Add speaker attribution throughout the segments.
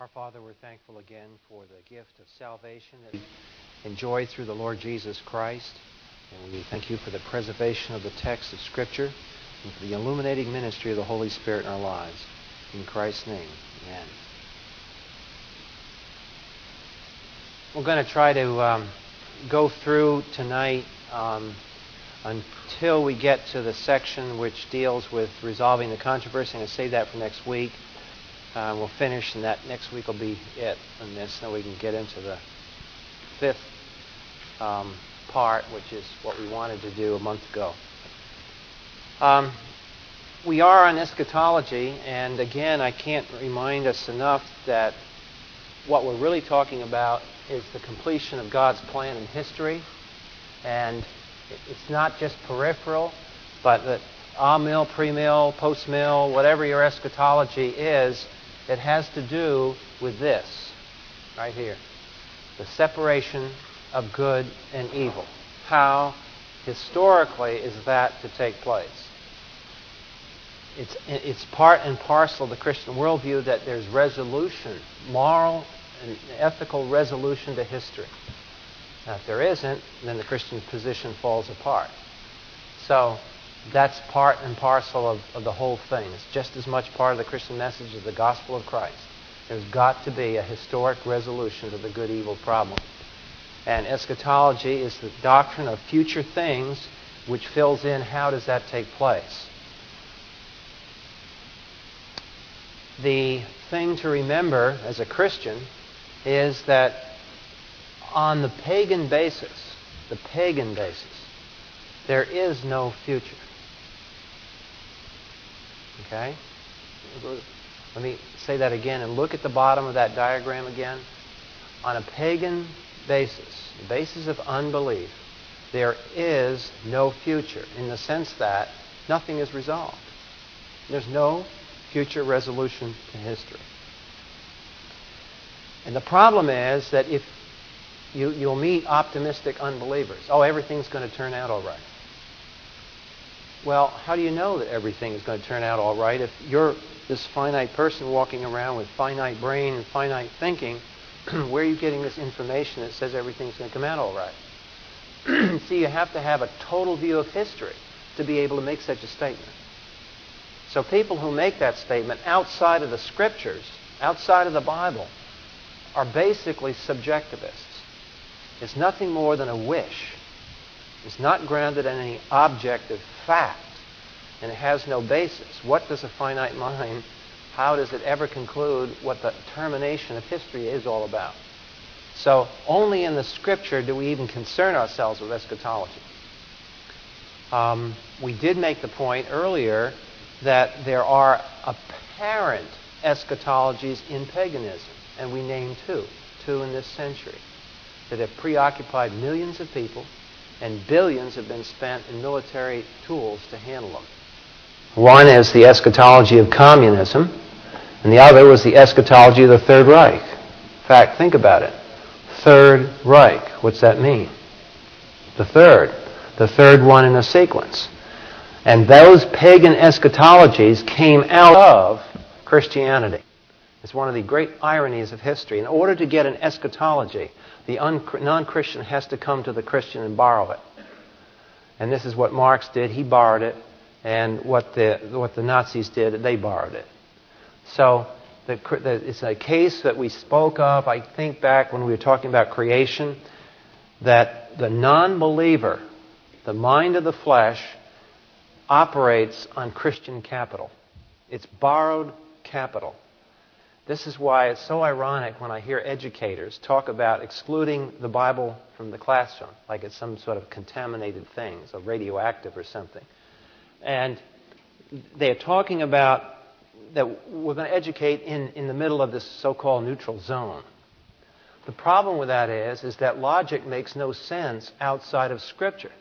Speaker 1: Our Father, we're thankful again for the gift of salvation that we enjoy through the Lord Jesus Christ. And we thank you for the preservation of the text of Scripture and for the illuminating ministry of the Holy Spirit in our lives. In Christ's name, amen. We're going to try to um, go through tonight um, until we get to the section which deals with resolving the controversy. I'm going to save that for next week. Uh, we'll finish, and that next week will be it on this. Then we can get into the fifth um, part, which is what we wanted to do a month ago. Um, we are on eschatology, and again, I can't remind us enough that what we're really talking about is the completion of God's plan in history, and it's not just peripheral, but that a mill, pre mill, post mill, whatever your eschatology is, it has to do with this right here the separation of good and evil. How historically is that to take place? It's, it's part and parcel of the Christian worldview that there's resolution, moral and ethical resolution to history. Now, if there isn't, then the Christian position falls apart. So that's part and parcel of, of the whole thing. It's just as much part of the Christian message as the gospel of Christ. There's got to be a historic resolution to the good evil problem. And eschatology is the doctrine of future things which fills in how does that take place. The thing to remember as a Christian is that on the pagan basis, the pagan basis, there is no future. Okay? Let me say that again and look at the bottom of that diagram again. On a pagan basis, the basis of unbelief, there is no future in the sense that nothing is resolved. There's no future resolution to history. And the problem is that if you, you'll meet optimistic unbelievers, oh, everything's going to turn out all right. Well, how do you know that everything is going to turn out all right if you're this finite person walking around with finite brain and finite thinking? where are you getting this information that says everything's going to come out all right? See, you have to have a total view of history to be able to make such a statement. So people who make that statement outside of the scriptures, outside of the Bible, are basically subjectivists. It's nothing more than a wish. It's not grounded in any objective fact, and it has no basis. What does a finite mind, how does it ever conclude what the termination of history is all about? So only in the Scripture do we even concern ourselves with eschatology. Um, we did make the point earlier that there are apparent eschatologies in paganism, and we named two, two in this century, that have preoccupied millions of people and billions have been spent in military tools to handle them. One is the eschatology of communism, and the other was the eschatology of the Third Reich. In fact, think about it. Third Reich. What's that mean? The third. The third one in a sequence. And those pagan eschatologies came out of Christianity. It's one of the great ironies of history. In order to get an eschatology, the non Christian has to come to the Christian and borrow it. And this is what Marx did. He borrowed it. And what the, what the Nazis did, they borrowed it. So the, the, it's a case that we spoke of, I think, back when we were talking about creation, that the non believer, the mind of the flesh, operates on Christian capital. It's borrowed capital. This is why it's so ironic when I hear educators talk about excluding the Bible from the classroom, like it's some sort of contaminated thing, so radioactive or something. And they're talking about that we're going to educate in, in the middle of this so-called neutral zone. The problem with that is, is that logic makes no sense outside of Scripture.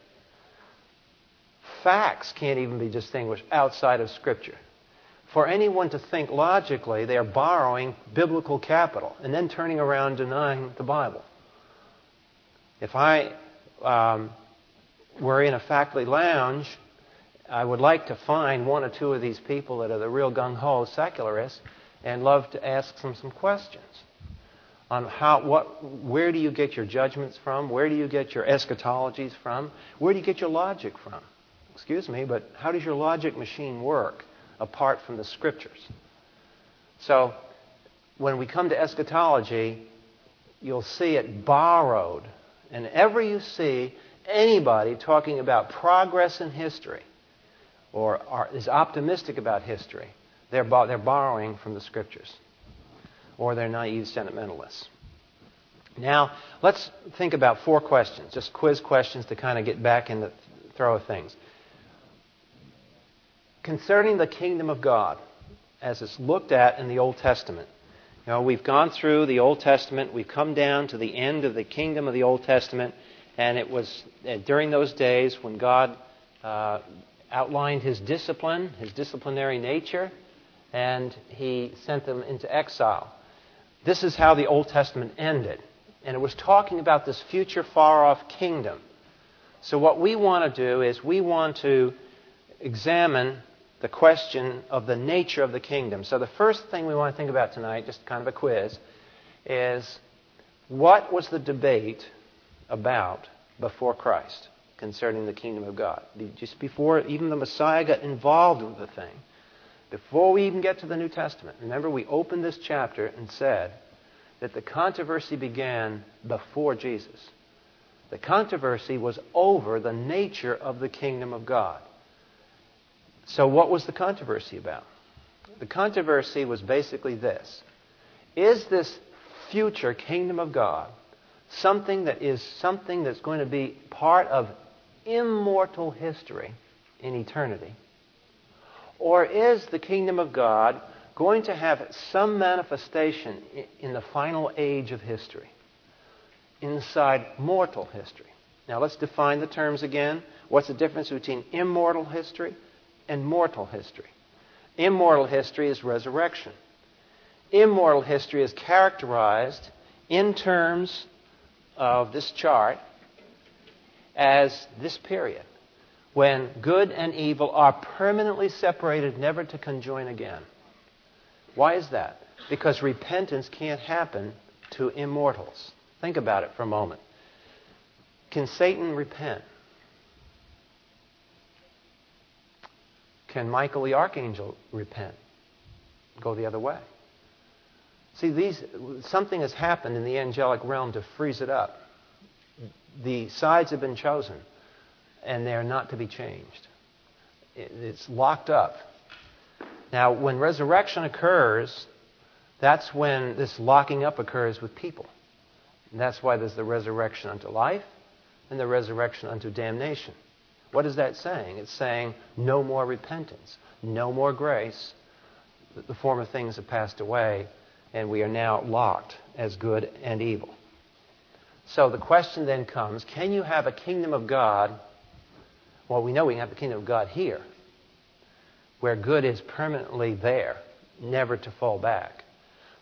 Speaker 1: Facts can't even be distinguished outside of Scripture for anyone to think logically, they are borrowing biblical capital and then turning around denying the Bible. If I um, were in a faculty lounge, I would like to find one or two of these people that are the real gung ho secularists and love to ask them some questions on how, what, where do you get your judgments from? Where do you get your eschatologies from? Where do you get your logic from? Excuse me, but how does your logic machine work apart from the scriptures? So, when we come to eschatology, you'll see it borrowed. And ever you see anybody talking about progress in history or are, is optimistic about history, they're, they're borrowing from the scriptures or they're naive sentimentalists. Now, let's think about four questions, just quiz questions to kind of get back in the throw of things. Concerning the kingdom of God, as it's looked at in the Old Testament, you know, we've gone through the Old Testament, we've come down to the end of the kingdom of the Old Testament, and it was uh, during those days when God uh, outlined his discipline, his disciplinary nature, and he sent them into exile. This is how the Old Testament ended. And it was talking about this future far off kingdom. So, what we want to do is we want to examine the question of the nature of the kingdom. So, the first thing we want to think about tonight, just kind of a quiz, is what was the debate about before Christ concerning the kingdom of God? Just before even the Messiah got involved with the thing. Before we even get to the New Testament, remember we opened this chapter and said that the controversy began before Jesus. The controversy was over the nature of the kingdom of God. So, what was the controversy about? The controversy was basically this Is this future kingdom of God something that is something that's going to be part of immortal history in eternity? Or is the kingdom of God going to have some manifestation in the final age of history, inside mortal history? Now let's define the terms again. What's the difference between immortal history and mortal history? Immortal history is resurrection. Immortal history is characterized in terms of this chart as this period when good and evil are permanently separated, never to conjoin again. Why is that? Because repentance can't happen to immortals. Think about it for a moment. Can Satan repent? Can Michael the archangel repent? Go the other way. See, these something has happened in the angelic realm to freeze it up. The sides have been chosen and they are not to be changed. It's locked up. Now, when resurrection occurs, that's when this locking up occurs with people. And that's why there's the resurrection unto life and the resurrection unto damnation. What is that saying? It's saying no more repentance, no more grace. The former things have passed away, and we are now locked as good and evil. So the question then comes can you have a kingdom of God well, we know we have the kingdom of God here, where good is permanently there, never to fall back.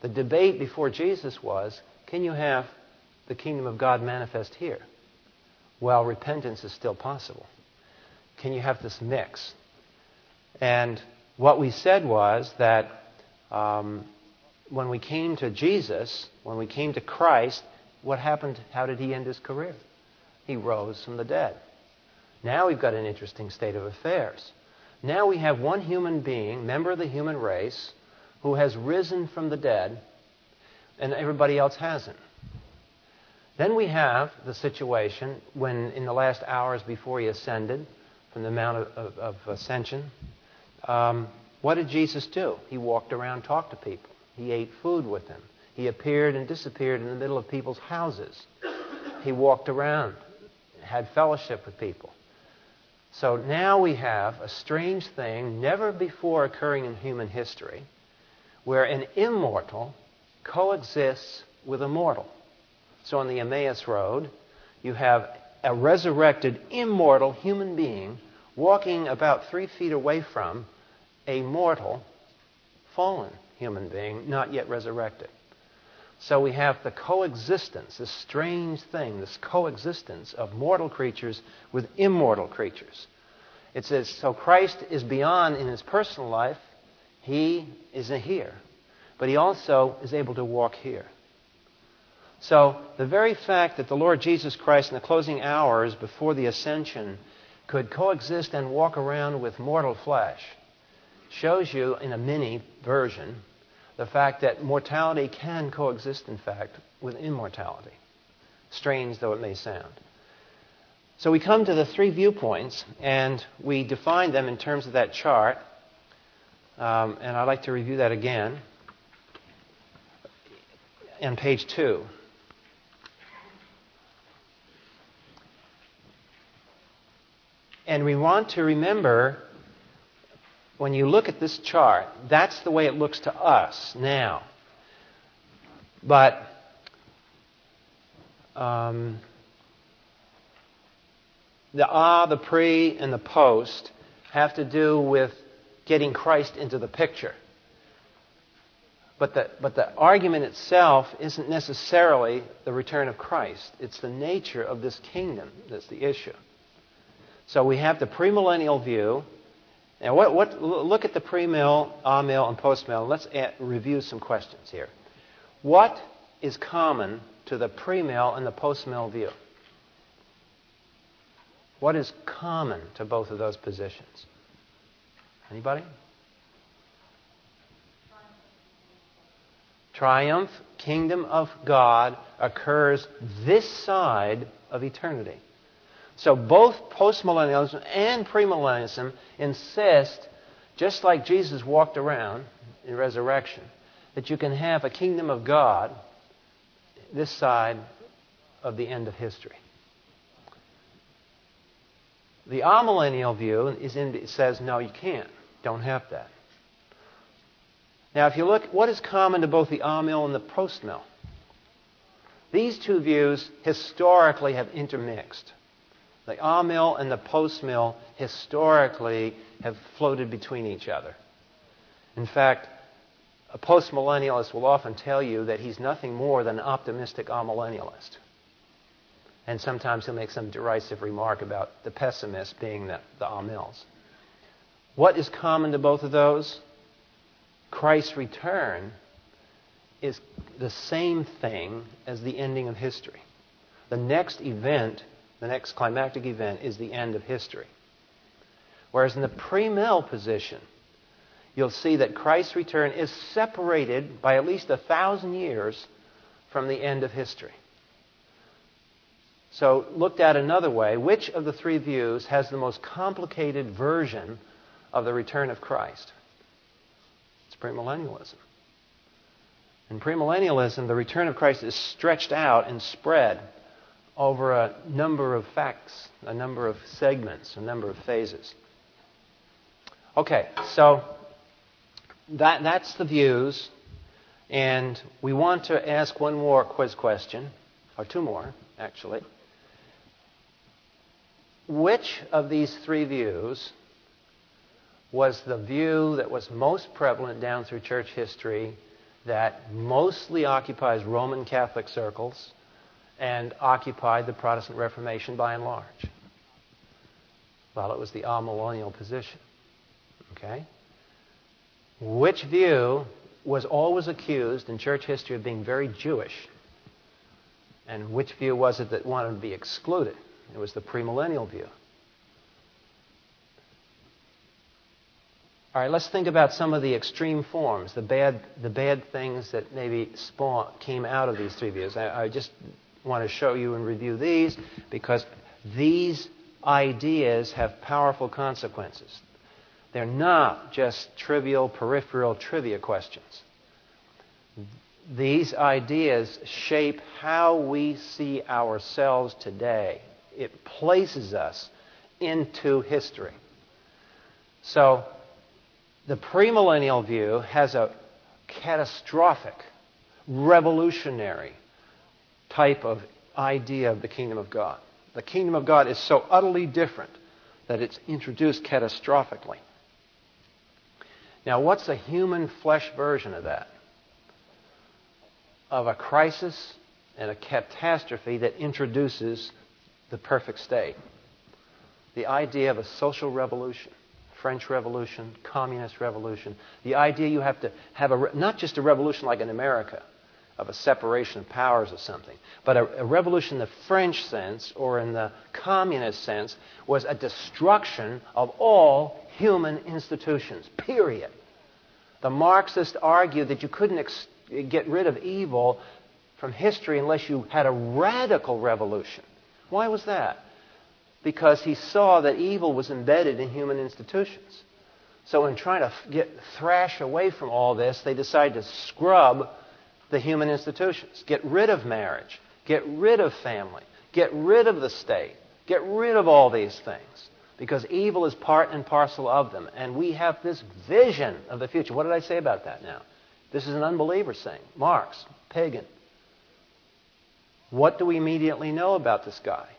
Speaker 1: The debate before Jesus was can you have the kingdom of God manifest here? Well, repentance is still possible. Can you have this mix? And what we said was that um, when we came to Jesus, when we came to Christ, what happened? How did he end his career? He rose from the dead. Now we've got an interesting state of affairs. Now we have one human being, member of the human race, who has risen from the dead, and everybody else hasn't. Then we have the situation when, in the last hours before he ascended from the Mount of, of, of Ascension, um, what did Jesus do? He walked around, talked to people. He ate food with them. He appeared and disappeared in the middle of people's houses. He walked around, had fellowship with people. So now we have a strange thing never before occurring in human history where an immortal coexists with a mortal. So on the Emmaus Road, you have a resurrected, immortal human being walking about three feet away from a mortal, fallen human being, not yet resurrected. So we have the coexistence, this strange thing, this coexistence of mortal creatures with immortal creatures. It says, so Christ is beyond in his personal life, he isn't here. but he also is able to walk here. So, the very fact that the Lord Jesus Christ, in the closing hours before the ascension, could coexist and walk around with mortal flesh shows you, in a mini version, the fact that mortality can coexist, in fact, with immortality, strange though it may sound. So we come to the three viewpoints, and we define them in terms of that chart. Um, and I'd like to review that again on page two. And we want to remember when you look at this chart, that's the way it looks to us now. But um, the ah, the pre, and the post have to do with getting Christ into the picture. But the, but the argument itself isn't necessarily the return of Christ. It's the nature of this kingdom that's the issue. So we have the premillennial view. Now, what, what, look at the pre-mill, ah-mill, and post-mill. Let's add, review some questions here. What is common to the pre-mill and the post-mill view? What is common to both of those positions? Anybody? Triumph, kingdom of God occurs this side of eternity. So both postmillennialism and premillennialism insist, just like Jesus walked around in resurrection, that you can have a kingdom of God this side of the end of history. The amillennial view in, says, no, you can't. Don't have that. Now, if you look, what is common to both the amill and the postmill? These two views historically have intermixed. The amill and the postmill historically have floated between each other. In fact, a postmillennialist will often tell you that he's nothing more than an optimistic amillennialist. And sometimes he'll make some derisive remark about the pessimist being the, the amills. What is common to both of those? Christ's return is the same thing as the ending of history. The next event the next climactic event is the end of history. Whereas in the pre-mill position, you'll see that Christ's return is separated by at least a thousand years from the end of history. So, looked at another way, which of the three views has the most complicated version of the return of Christ? It's premillennialism. In premillennialism, the return of Christ is stretched out and spread over a number of facts, a number of segments, a number of phases. Okay, so that, that's the views, and we want to ask one more quiz question, or two more, actually. Which of these three views was the view that was most prevalent down through church history that mostly occupies Roman Catholic circles and occupied the Protestant Reformation by and large. Well, it was the amillennial position. Okay? Which view was always accused in church history of being very Jewish? And which view was it that wanted to be excluded? It was the premillennial view. All right, let's think about some of the extreme forms, the bad, the bad things that maybe spawn, came out of these three views. I, I just want to show you and review these because these ideas have powerful consequences. They're not just trivial, peripheral trivia questions. These ideas shape how we see ourselves today. It places us into history. So, the premillennial view has a catastrophic, revolutionary, type of idea of the kingdom of God. The kingdom of God is so utterly different that it's introduced catastrophically. Now, what's the human flesh version of that? Of a crisis and a catastrophe that introduces the perfect state. The idea of a social revolution French Revolution, Communist Revolution. The idea you have to have a, not just a revolution like in America, of a separation of powers or something, but a, a revolution in the French sense or in the communist sense was a destruction of all human institutions, period. The Marxists argued that you couldn't ex- get rid of evil from history unless you had a radical revolution. Why was that? Because he saw that evil was embedded in human institutions. So, in trying to get thrash away from all this, they decided to scrub the human institutions, get rid of marriage, get rid of family, get rid of the state, get rid of all these things. Because evil is part and parcel of them. And we have this vision of the future. What did I say about that now? This is an unbeliever saying. Marx, pagan. What do we immediately know about this guy?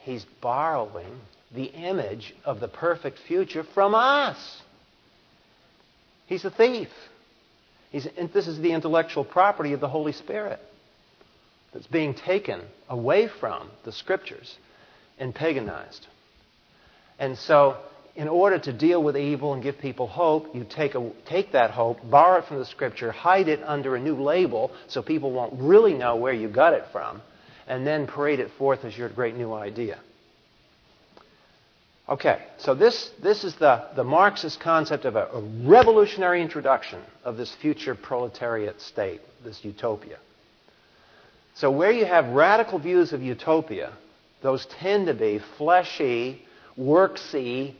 Speaker 1: He's borrowing the image of the perfect future from us. He's a thief. He's, this is the intellectual property of the Holy Spirit that's being taken away from the Scriptures and paganized. And so, in order to deal with evil and give people hope, you take, a, take that hope, borrow it from the Scripture, hide it under a new label so people won't really know where you got it from, and then parade it forth as your great new idea. Okay, so this, this is the, the Marxist concept of a, a revolutionary introduction of this future proletariat state, this utopia. So, where you have radical views of utopia, those tend to be fleshy, worksy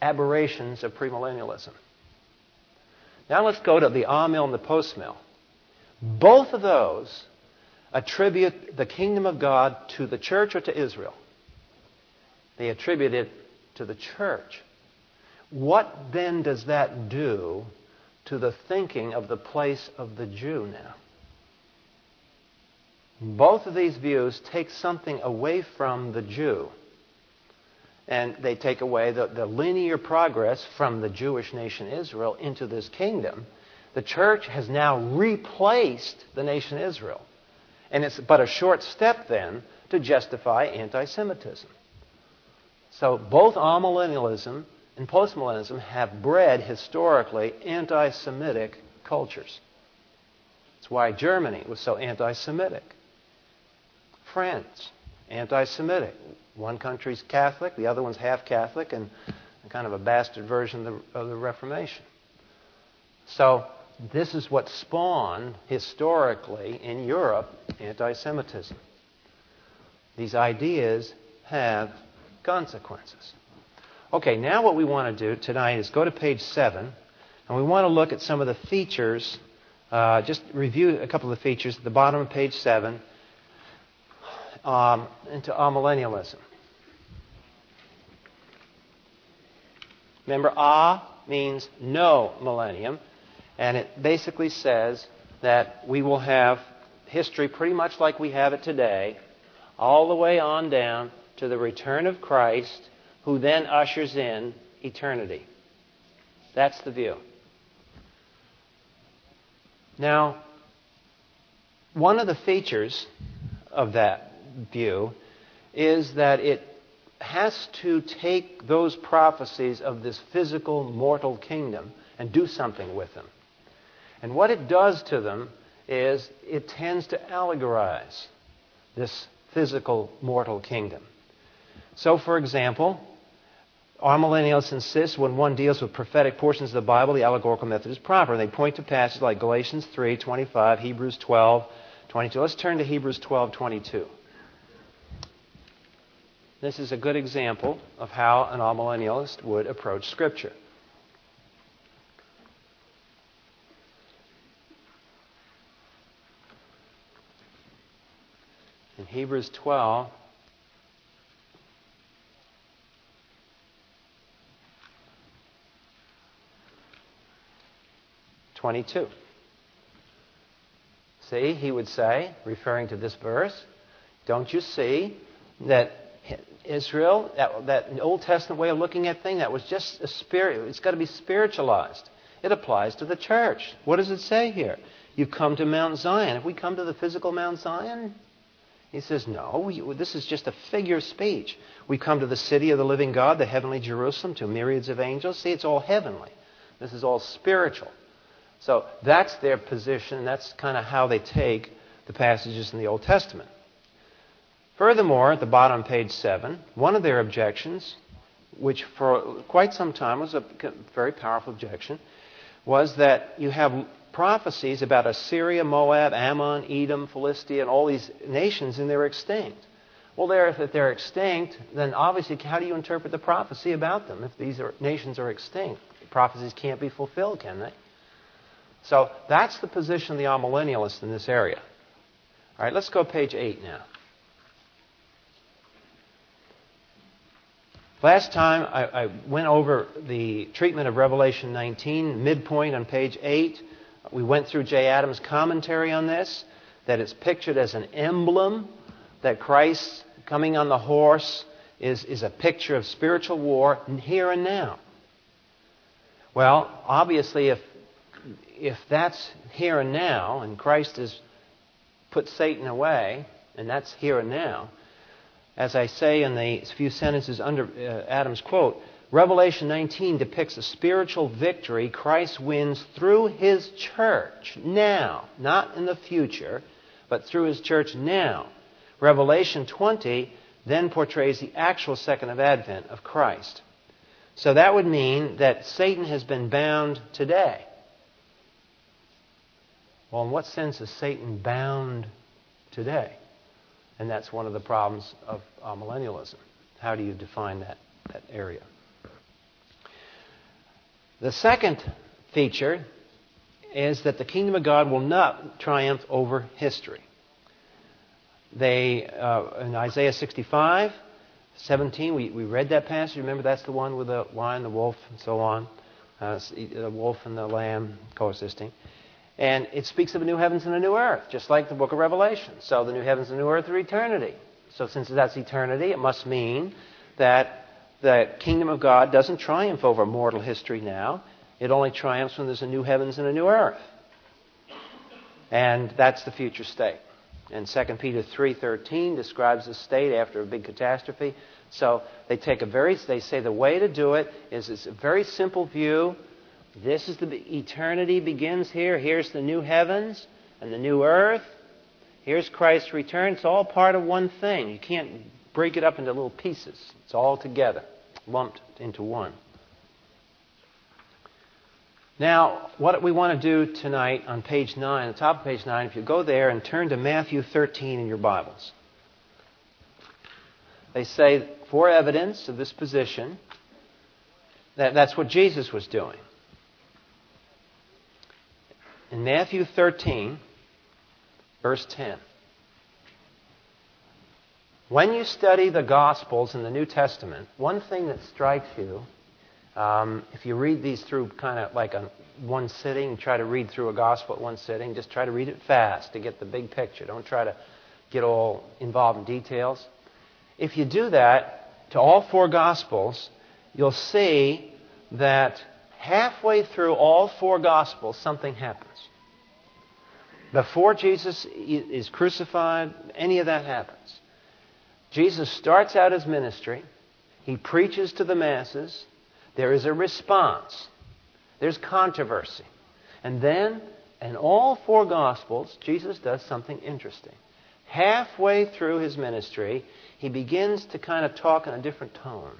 Speaker 1: aberrations of premillennialism. Now let's go to the ah amill and the postmill. Both of those attribute the kingdom of God to the church or to Israel. They attribute it to the church. What then does that do to the thinking of the place of the Jew now? Both of these views take something away from the Jew. And they take away the, the linear progress from the Jewish nation Israel into this kingdom. The church has now replaced the nation Israel. And it's but a short step then to justify anti Semitism. So both amillennialism and postmillennialism have bred historically anti Semitic cultures. That's why Germany was so anti Semitic. France, anti Semitic. One country's Catholic, the other one's half Catholic, and kind of a bastard version of the, of the Reformation. So, this is what spawned historically in Europe anti Semitism. These ideas have consequences. Okay, now what we want to do tonight is go to page 7, and we want to look at some of the features, uh, just review a couple of the features at the bottom of page 7 um, into amillennialism. Remember, ah means no millennium, and it basically says that we will have history pretty much like we have it today, all the way on down to the return of Christ, who then ushers in eternity. That's the view. Now, one of the features of that view is that it has to take those prophecies of this physical mortal kingdom and do something with them. And what it does to them is it tends to allegorize this physical mortal kingdom. So, for example, amillennialists insist when one deals with prophetic portions of the Bible, the allegorical method is proper. And they point to passages like Galatians 3, 25, Hebrews 12, 22. Let's turn to Hebrews 12, 22. This is a good example of how an amillennialist would approach Scripture. In Hebrews 12, 22. See, he would say, referring to this verse, don't you see that Israel, that, that Old Testament way of looking at things, that was just a spirit, it's got to be spiritualized. It applies to the church. What does it say here? You've come to Mount Zion. If we come to the physical Mount Zion, He says, No, we, this is just a figure of speech. We come to the city of the living God, the heavenly Jerusalem, to myriads of angels. See, it's all heavenly. This is all spiritual. So that's their position. That's kind of how they take the passages in the Old Testament. Furthermore, at the bottom of page 7, one of their objections, which for quite some time was a very powerful objection, was that you have prophecies about Assyria, Moab, Ammon, Edom, Philistia, and all these nations, and they're extinct. Well, they're, if they're extinct, then obviously, how do you interpret the prophecy about them? If these are, nations are extinct, The prophecies can't be fulfilled, can they? So that's the position of the amillennialists in this area. All right, let's go page 8 now. Last time I, I, went over the treatment of Revelation 19, midpoint on page 8. We went through J. Adams' commentary on this, that it's pictured as an emblem, that Christ coming on the horse is, is a picture of spiritual war here and now. Well, obviously, if, if that's here and now, and Christ has put Satan away, and that's here and now, as I say in the few sentences under uh, Adams' quote, Revelation 19 depicts a spiritual victory Christ wins through his church now, not in the future, but through his church now. Revelation 20 then portrays the actual second of Advent of Christ. So that would mean that Satan has been bound today. Well, in what sense is Satan bound today? And that's one of the problems of uh, millennialism. How do you define that, that area? The second feature is that the kingdom of God will not triumph over history. They, uh, in Isaiah 65, 17, we, we read that passage. Remember, that's the one with the lion, the wolf, and so on. Uh, the wolf and the lamb coexisting. And it speaks of a new heavens and a new earth, just like the book of Revelation. So the new heavens and new earth are eternity. So since that's eternity, it must mean that the kingdom of God doesn't triumph over mortal history now. It only triumphs when there's a new heavens and a new earth. And that's the future state. And 2 Peter 3:13 describes the state after a big catastrophe. So they take a very they say the way to do it is it's a very simple view this is the eternity begins here. Here's the new heavens and the new earth. Here's Christ's return. It's all part of one thing. You can't break it up into little pieces. It's all together, lumped into one. Now, what we want to do tonight on page 9, the top of page 9, if you go there and turn to Matthew 13 in your Bibles. They say, for evidence of this position, that that's what Jesus was doing in Matthew 13, verse 10. When you study the Gospels in the New Testament, one thing that strikes you, um, if you read these through kind of like a one sitting, try to read through a Gospel at one sitting, just try to read it fast to get the big picture. Don't try to get all involved in details. If you do that to all four Gospels, you'll see that halfway through all four Gospels, something happens. Before Jesus is crucified, any of that happens. Jesus starts out his ministry. He preaches to the masses. There is a response. There's controversy. And then, in all four Gospels, Jesus does something interesting. Halfway through his ministry, he begins to kind of talk in a different tone.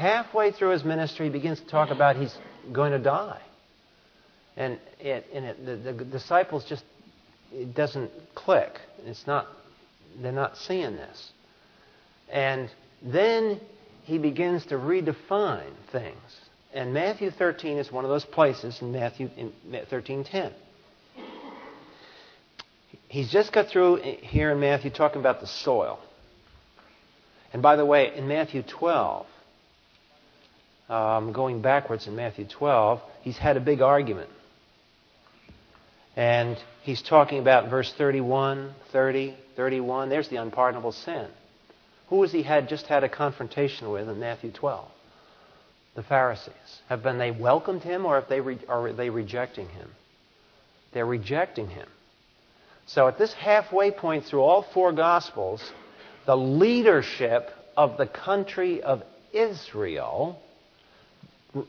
Speaker 1: Halfway through his ministry, he begins to talk about he's going to die. And, it, and it, the, the disciples just, it doesn't click. It's not, they're not seeing this. And then he begins to redefine things. And Matthew 13 is one of those places in Matthew 13:10. He's just got through here in Matthew talking about the soil. And by the way, in Matthew 12, um, going backwards in Matthew 12, he's had a big argument and he's talking about verse 31, 30, 31. There's the unpardonable sin. Who has he had just had a confrontation with in Matthew 12? The Pharisees. Have been they welcomed him or they re, are they rejecting him? They're rejecting him. So at this halfway point through all four Gospels, the leadership of the country of Israel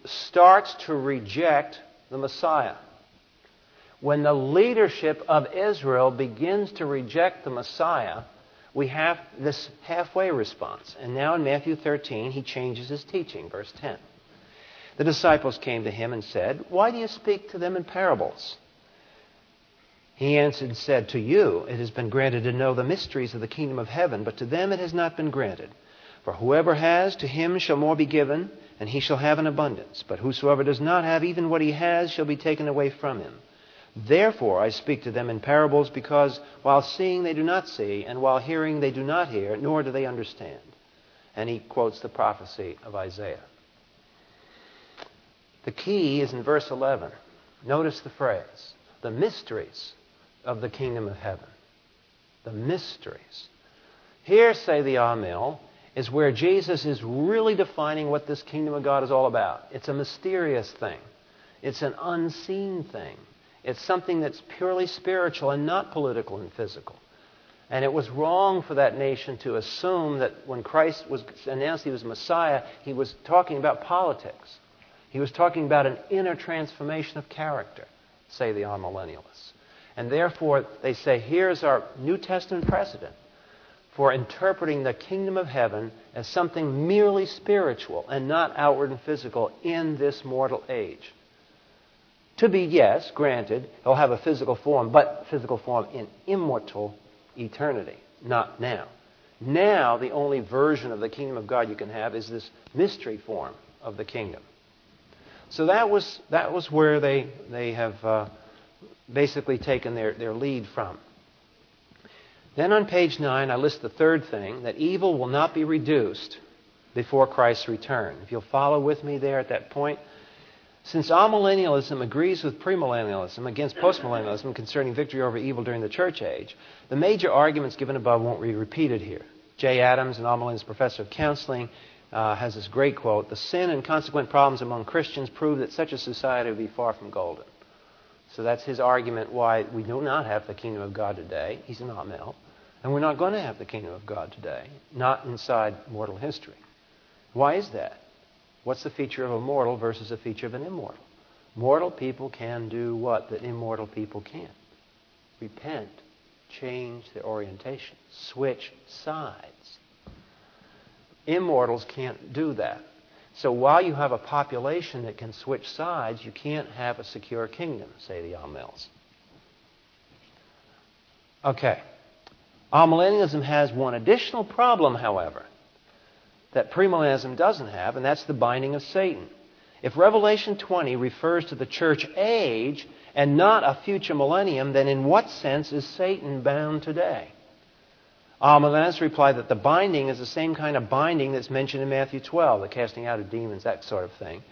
Speaker 1: starts to reject the Messiah. When the leadership of Israel begins to reject the Messiah, we have this halfway response. And now in Matthew 13, he changes his teaching, verse 10. The disciples came to him and said, Why do you speak to them in parables? He answered and said, To you it has been granted to know the mysteries of the kingdom of heaven, but to them it has not been granted. For whoever has, to him shall more be given, and he shall have an abundance. But whosoever does not have even what he has shall be taken away from him. Therefore I speak to them in parables, because while seeing they do not see, and while hearing they do not hear, nor do they understand. And he quotes the prophecy of Isaiah. The key is in verse 11. Notice the phrase the mysteries of the kingdom of heaven. The mysteries. Here, say the Amill, is where Jesus is really defining what this kingdom of God is all about. It's a mysterious thing, it's an unseen thing, it's something that's purely spiritual and not political and physical. And it was wrong for that nation to assume that when Christ was announced he was Messiah, he was talking about politics. He was talking about an inner transformation of character, say the amillennialists. And therefore, they say, here's our New Testament precedent for interpreting the kingdom of heaven as something merely spiritual and not outward and physical in this mortal age. To be, yes, granted, it'll have a physical form, but physical form in immortal eternity, not now. Now, the only version of the kingdom of God you can have is this mystery form of the kingdom. So that was, that was where they, they have uh, basically taken their, their lead from. Then on page 9, I list the third thing that evil will not be reduced before Christ's return. If you'll follow with me there at that point. Since amillennialism agrees with premillennialism against postmillennialism concerning victory over evil during the church age, the major arguments given above won't be repeated here. Jay Adams, an amillennialist professor of counseling, uh, has this great quote The sin and consequent problems among Christians prove that such a society would be far from golden. So that's his argument why we do not have the kingdom of God today. He's an Amill. And we're not going to have the kingdom of God today, not inside mortal history. Why is that? What's the feature of a mortal versus a feature of an immortal? Mortal people can do what that immortal people can't repent, change their orientation, switch sides. Immortals can't do that. So while you have a population that can switch sides, you can't have a secure kingdom, say the Amills. Okay. Amillennialism has one additional problem, however, that premillennialism doesn't have, and that's the binding of Satan. If Revelation 20 refers to the church age and not a future millennium, then in what sense is Satan bound today? Amillennialists um, reply that the binding is the same kind of binding that's mentioned in Matthew 12, the casting out of demons, that sort of thing,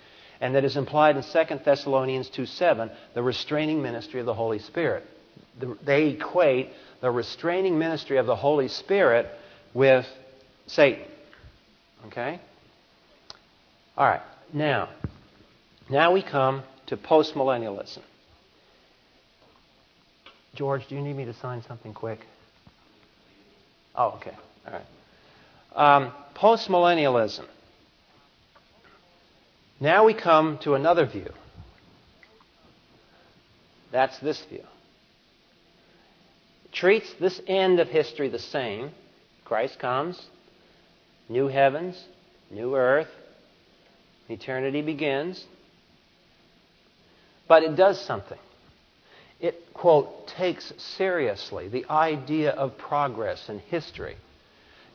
Speaker 1: and that is implied in 2 Thessalonians 2 7, the restraining ministry of the Holy Spirit. They equate the restraining ministry of the Holy Spirit with Satan. Okay? All right. Now, now we come to postmillennialism. George, do you need me to sign something quick? Oh, okay. All right. Um, postmillennialism. Now we come to another view. That's this view. Treats this end of history the same. Christ comes, new heavens, new earth, eternity begins. But it does something it, quote, takes seriously the idea of progress in history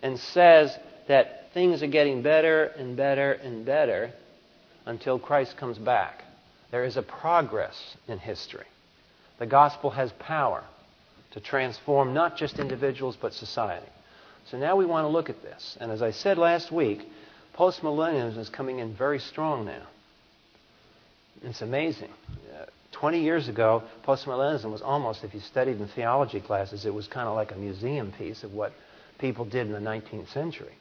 Speaker 1: and says that things are getting better and better and better until Christ comes back. There is a progress in history. The gospel has power to transform not just individuals but society. So now we want to look at this. And as I said last week, postmillennialism is coming in very strong now. It's amazing. 20 years ago, postmillennialism was almost, if you studied in theology classes, it was kind of like a museum piece of what people did in the 19th century.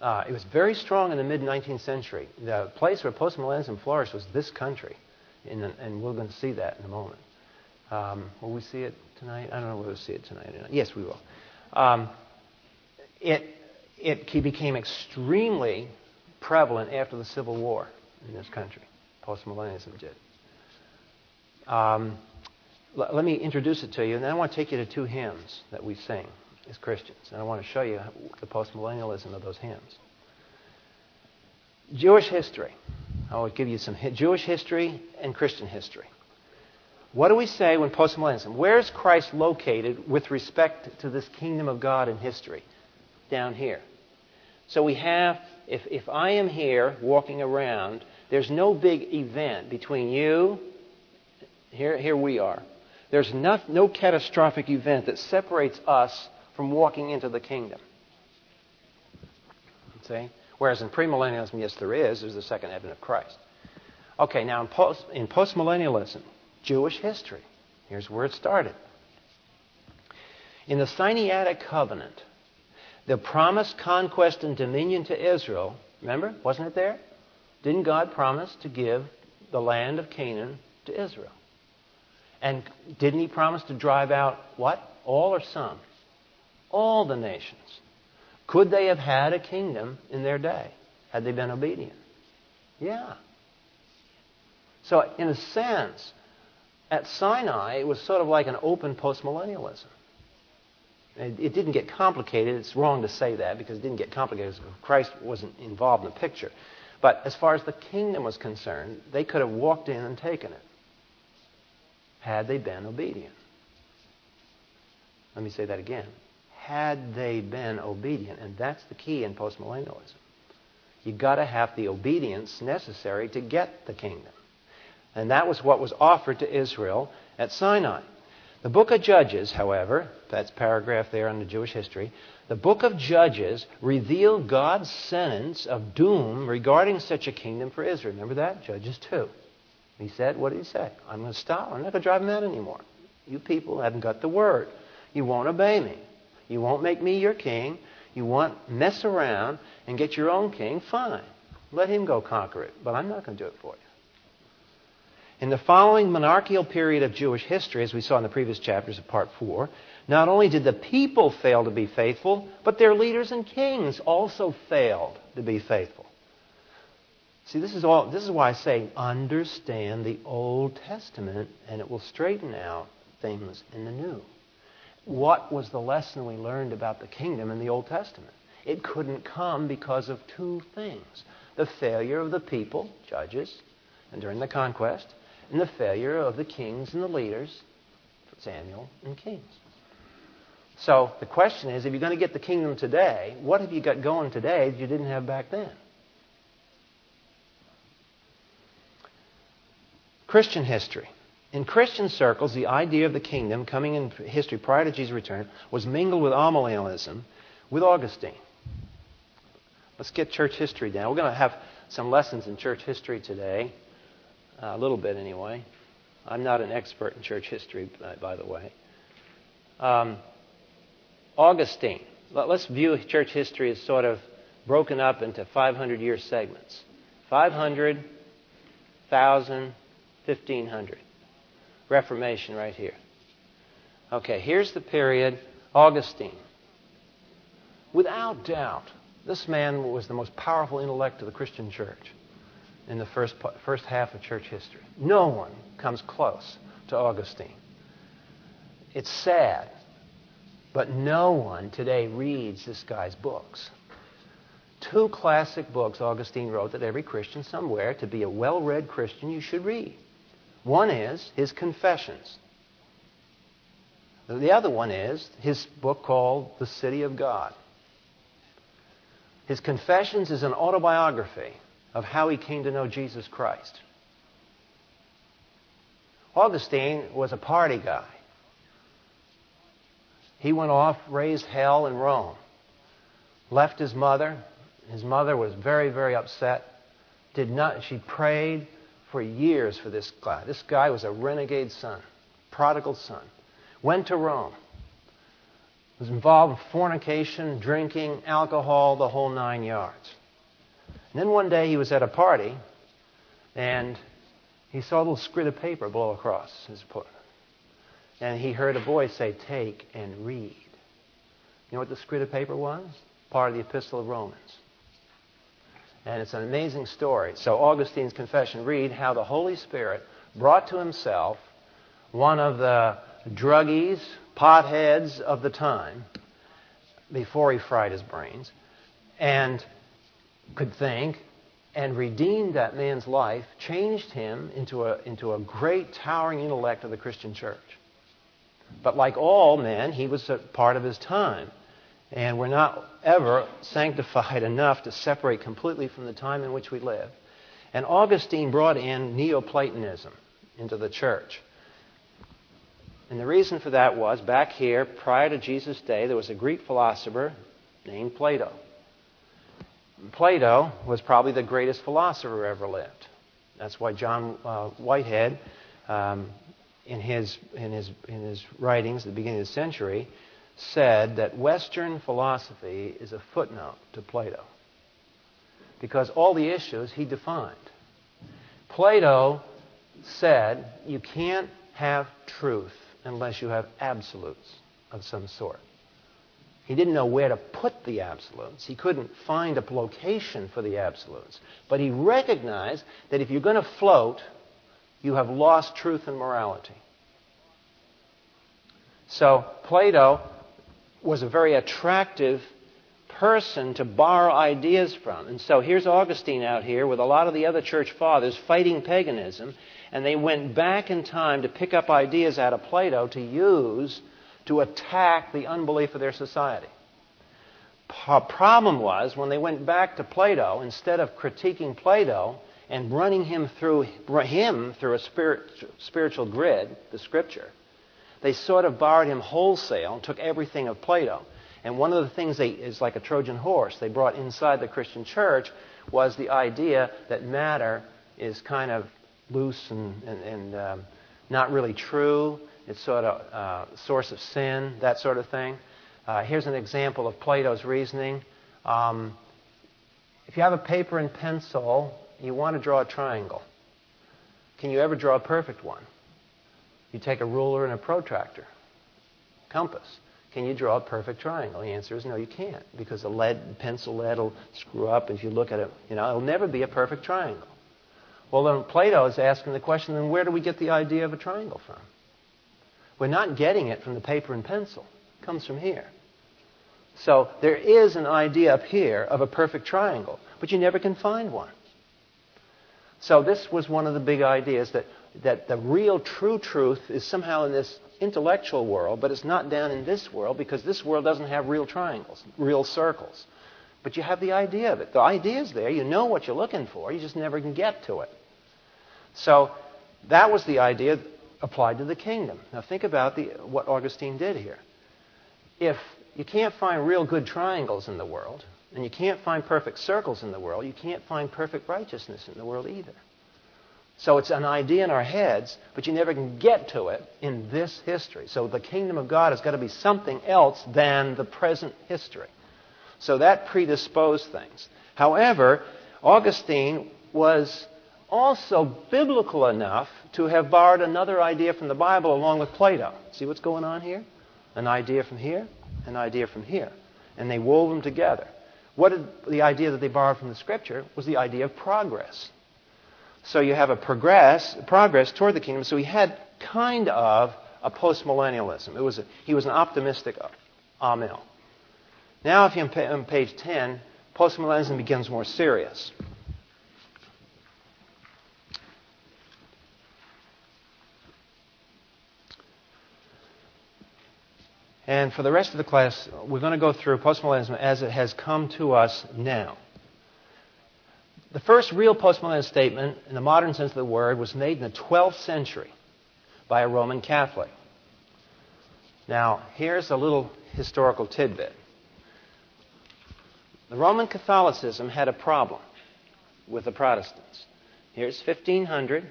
Speaker 1: Uh, it was very strong in the mid 19th century. The place where postmillennialism flourished was this country, the, and we're going to see that in a moment. Um, will we see it tonight? I don't know whether we'll see it tonight or not. Yes, we will. Um, it, it became extremely prevalent after the Civil War in this country. Postmillennialism did. Um, l- let me introduce it to you, and then I want to take you to two hymns that we sing as Christians. And I want to show you the postmillennialism of those hymns. Jewish history. I will give you some Jewish history and Christian history. What do we say when postmillennialism? Where is Christ located with respect to this kingdom of God in history? Down here. So we have, if, if I am here walking around, there's no big event between you, here, here we are. There's no, no catastrophic event that separates us from walking into the kingdom. See? Whereas in premillennialism, yes, there is. There's the second advent of Christ. Okay, now in, post, in postmillennialism, Jewish history, here's where it started. In the Sinaitic covenant, the promised conquest and dominion to Israel, remember, wasn't it there? Didn't God promise to give the land of Canaan to Israel? And didn't He promise to drive out what? All or some? All the nations. Could they have had a kingdom in their day had they been obedient? Yeah. So, in a sense, at Sinai, it was sort of like an open postmillennialism. It, it didn't get complicated. It's wrong to say that because it didn't get complicated. Christ wasn't involved in the picture. But as far as the kingdom was concerned, they could have walked in and taken it had they been obedient. Let me say that again had they been obedient. And that's the key in postmillennialism. You've got to have the obedience necessary to get the kingdom. And that was what was offered to Israel at Sinai. The book of Judges, however, that's paragraph there on the Jewish history, the book of Judges revealed God's sentence of doom regarding such a kingdom for Israel. Remember that? Judges 2. He said, What did he say? I'm going to stop. I'm not going to drive them out anymore. You people haven't got the word. You won't obey me. You won't make me your king. You want mess around and get your own king. Fine. Let him go conquer it. But I'm not going to do it for you. In the following monarchical period of Jewish history, as we saw in the previous chapters of part 4, not only did the people fail to be faithful, but their leaders and kings also failed to be faithful. See, this is, all, this is why I say understand the Old Testament, and it will straighten out things in the New what was the lesson we learned about the kingdom in the Old Testament? It couldn't come because of two things the failure of the people, judges, and during the conquest, and the failure of the kings and the leaders, Samuel and kings. So the question is if you're going to get the kingdom today, what have you got going today that you didn't have back then? Christian history. In Christian circles, the idea of the kingdom coming in history prior to Jesus' return was mingled with amillennialism with Augustine. Let's get church history down. We're going to have some lessons in church history today, a little bit anyway. I'm not an expert in church history, by the way. Um, Augustine. Let's view church history as sort of broken up into 500 year segments 500, 1,000, 1,500. Reformation right here. Okay, here's the period Augustine. Without doubt, this man was the most powerful intellect of the Christian church in the first, first half of church history. No one comes close to Augustine. It's sad, but no one today reads this guy's books. Two classic books Augustine wrote that every Christian somewhere, to be a well read Christian, you should read. One is his Confessions. The other one is his book called The City of God. His Confessions is an autobiography of how he came to know Jesus Christ. Augustine was a party guy. He went off, raised hell in Rome, left his mother. His mother was very, very upset. Did not, she prayed, for years for this guy. This guy was a renegade son, prodigal son. Went to Rome. Was involved in fornication, drinking, alcohol, the whole nine yards. And then one day he was at a party and he saw a little scrid of paper blow across his foot. and he heard a voice say, Take and read. You know what the scrid of paper was? Part of the Epistle of Romans. And it's an amazing story. So, Augustine's confession read how the Holy Spirit brought to himself one of the druggies, potheads of the time, before he fried his brains, and could think, and redeemed that man's life, changed him into a, into a great towering intellect of the Christian church. But like all men, he was a part of his time. And we're not ever sanctified enough to separate completely from the time in which we live. And Augustine brought in Neoplatonism into the church. And the reason for that was back here, prior to Jesus' day, there was a Greek philosopher named Plato. Plato was probably the greatest philosopher ever lived. That's why John uh, Whitehead, um, in, his, in, his, in his writings at the beginning of the century, said that Western philosophy is a footnote to Plato because all the issues he defined. Plato said you can't have truth unless you have absolutes of some sort. He didn't know where to put the absolutes. He couldn't find a location for the absolutes. But he recognized that if you're going to float, you have lost truth and morality. So Plato was a very attractive person to borrow ideas from. And so here's Augustine out here with a lot of the other church fathers fighting paganism, and they went back in time to pick up ideas out of Plato to use to attack the unbelief of their society. Problem was when they went back to Plato, instead of critiquing Plato and running him through him through a spirit, spiritual grid, the Scripture, they sort of borrowed him wholesale and took everything of Plato. And one of the things they is like a Trojan horse they brought inside the Christian church was the idea that matter is kind of loose and, and, and um, not really true. It's sort of uh, source of sin, that sort of thing. Uh, here's an example of Plato's reasoning. Um, if you have a paper and pencil, you want to draw a triangle. Can you ever draw a perfect one? You take a ruler and a protractor, compass. Can you draw a perfect triangle? The answer is no, you can't, because the lead, pencil lead will screw up if you look at it. You know, it'll never be a perfect triangle. Well, then Plato is asking the question: then where do we get the idea of a triangle from? We're not getting it from the paper and pencil. It comes from here. So there is an idea up here of a perfect triangle, but you never can find one. So this was one of the big ideas that that the real true truth is somehow in this intellectual world, but it's not down in this world because this world doesn't have real triangles, real circles. But you have the idea of it. The idea is there. You know what you're looking for. You just never can get to it. So that was the idea applied to the kingdom. Now think about the, what Augustine did here. If you can't find real good triangles in the world, and you can't find perfect circles in the world, you can't find perfect righteousness in the world either. So it's an idea in our heads, but you never can get to it in this history. So the kingdom of God has got to be something else than the present history. So that predisposed things. However, Augustine was also biblical enough to have borrowed another idea from the Bible along with Plato. See what's going on here? An idea from here, an idea from here. And they wove them together. What did the idea that they borrowed from the Scripture was the idea of progress. So you have a progress, progress toward the kingdom. So he had kind of a postmillennialism. It was a, he was an optimistic uh, Amil. Now, if you're on page 10, postmillennialism becomes more serious. And for the rest of the class, we're going to go through postmillennialism as it has come to us now. The first real postmillennial statement, in the modern sense of the word, was made in the 12th century by a Roman Catholic. Now, here's a little historical tidbit. The Roman Catholicism had a problem with the Protestants. Here's 1500.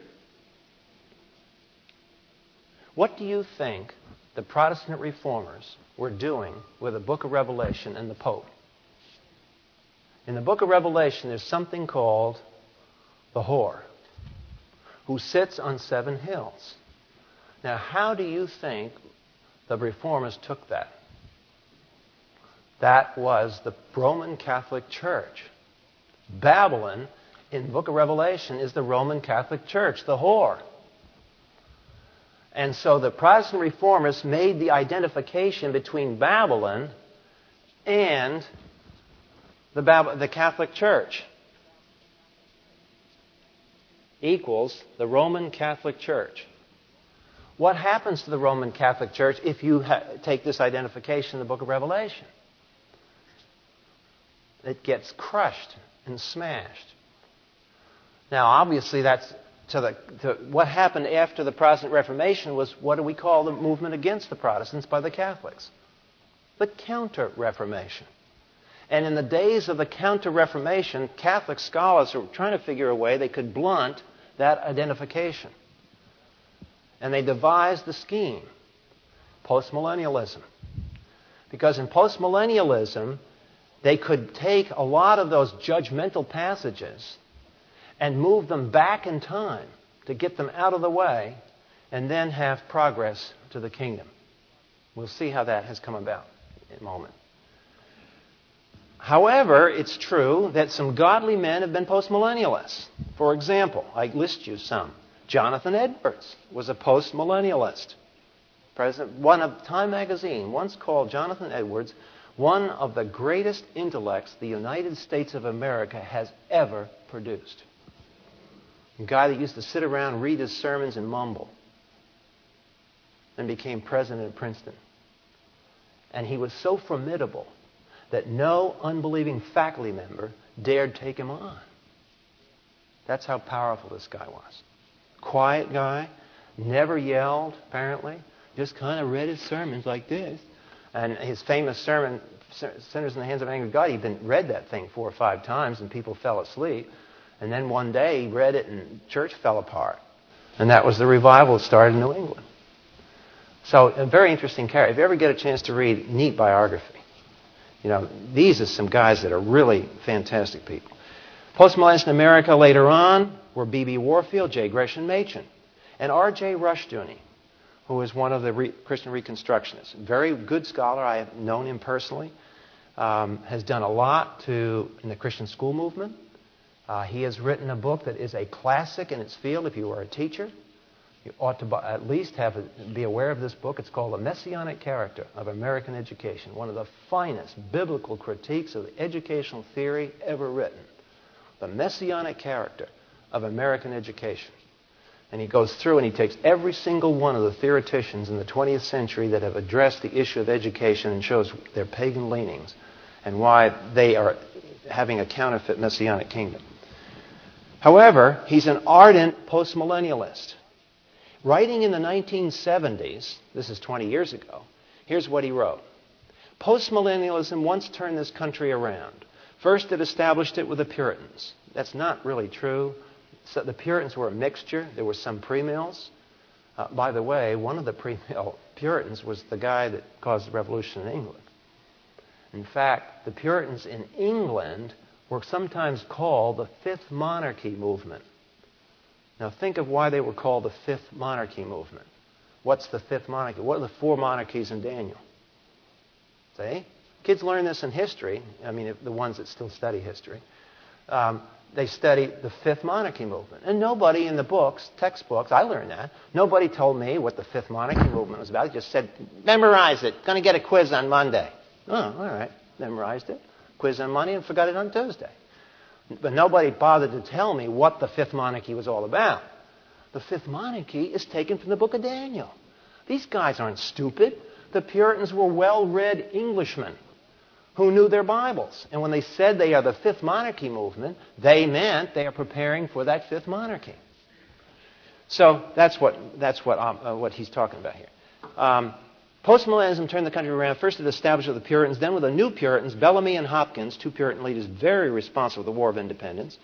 Speaker 1: What do you think the Protestant reformers were doing with the book of Revelation and the Pope? In the book of Revelation, there's something called the whore who sits on seven hills. Now, how do you think the reformers took that? That was the Roman Catholic Church. Babylon, in the book of Revelation, is the Roman Catholic Church, the whore. And so the Protestant reformers made the identification between Babylon and the, Bab- the Catholic Church equals the Roman Catholic Church. What happens to the Roman Catholic Church if you ha- take this identification in the book of Revelation? It gets crushed and smashed. Now, obviously, that's to the to what happened after the Protestant Reformation was what do we call the movement against the Protestants by the Catholics? The Counter Reformation. And in the days of the Counter Reformation, Catholic scholars were trying to figure a way they could blunt that identification. And they devised the scheme postmillennialism. Because in postmillennialism, they could take a lot of those judgmental passages and move them back in time to get them out of the way and then have progress to the kingdom. We'll see how that has come about in a moment. However, it's true that some godly men have been postmillennialists. For example, I list you some. Jonathan Edwards was a postmillennialist. President, one of Time magazine once called Jonathan Edwards one of the greatest intellects the United States of America has ever produced. A guy that used to sit around, read his sermons, and mumble, and became president of Princeton. And he was so formidable that no unbelieving faculty member dared take him on. That's how powerful this guy was. Quiet guy, never yelled, apparently, just kind of read his sermons like this. And his famous sermon, Sinners in the Hands of Angry God, he'd been read that thing four or five times and people fell asleep. And then one day he read it and church fell apart. And that was the revival that started in New England. So a very interesting character. If you ever get a chance to read neat biography, you know, these are some guys that are really fantastic people. Postmillennialists in America later on were B.B. Warfield, J. Gresham Machen, and R.J. Rushdoony, who is one of the re- Christian Reconstructionists. Very good scholar. I have known him personally. Um, has done a lot to in the Christian school movement. Uh, he has written a book that is a classic in its field. If you are a teacher, you ought to at least have a, be aware of this book. It's called The Messianic Character of American Education, one of the finest biblical critiques of educational theory ever written. The Messianic Character of American Education. And he goes through and he takes every single one of the theoreticians in the 20th century that have addressed the issue of education and shows their pagan leanings and why they are having a counterfeit messianic kingdom. However, he's an ardent postmillennialist. Writing in the 1970s, this is 20 years ago, here's what he wrote Postmillennialism once turned this country around. First, it established it with the Puritans. That's not really true. So the Puritans were a mixture. There were some pre-mills. Uh, by the way, one of the pre-mill Puritans was the guy that caused the revolution in England. In fact, the Puritans in England were sometimes called the Fifth Monarchy Movement. Now, think of why they were called the Fifth Monarchy Movement. What's the Fifth Monarchy? What are the four monarchies in Daniel? See? Kids learn this in history. I mean, the ones that still study history. Um, they study the Fifth Monarchy movement. And nobody in the books, textbooks, I learned that, nobody told me what the Fifth Monarchy movement was about. They just said, memorize it. Going to get a quiz on Monday. Oh, all right. Memorized it. Quiz on Monday and forgot it on Tuesday. But nobody bothered to tell me what the Fifth Monarchy was all about. The Fifth Monarchy is taken from the book of Daniel. These guys aren't stupid. The Puritans were well read Englishmen who knew their Bibles. And when they said they are the Fifth Monarchy movement, they meant they are preparing for that Fifth Monarchy. So that's what, that's what, uh, what he's talking about here. Um, Postmillennialism turned the country around. First, to the establishment of the Puritans, then with the new Puritans, Bellamy and Hopkins, two Puritan leaders very responsible for the War of Independence,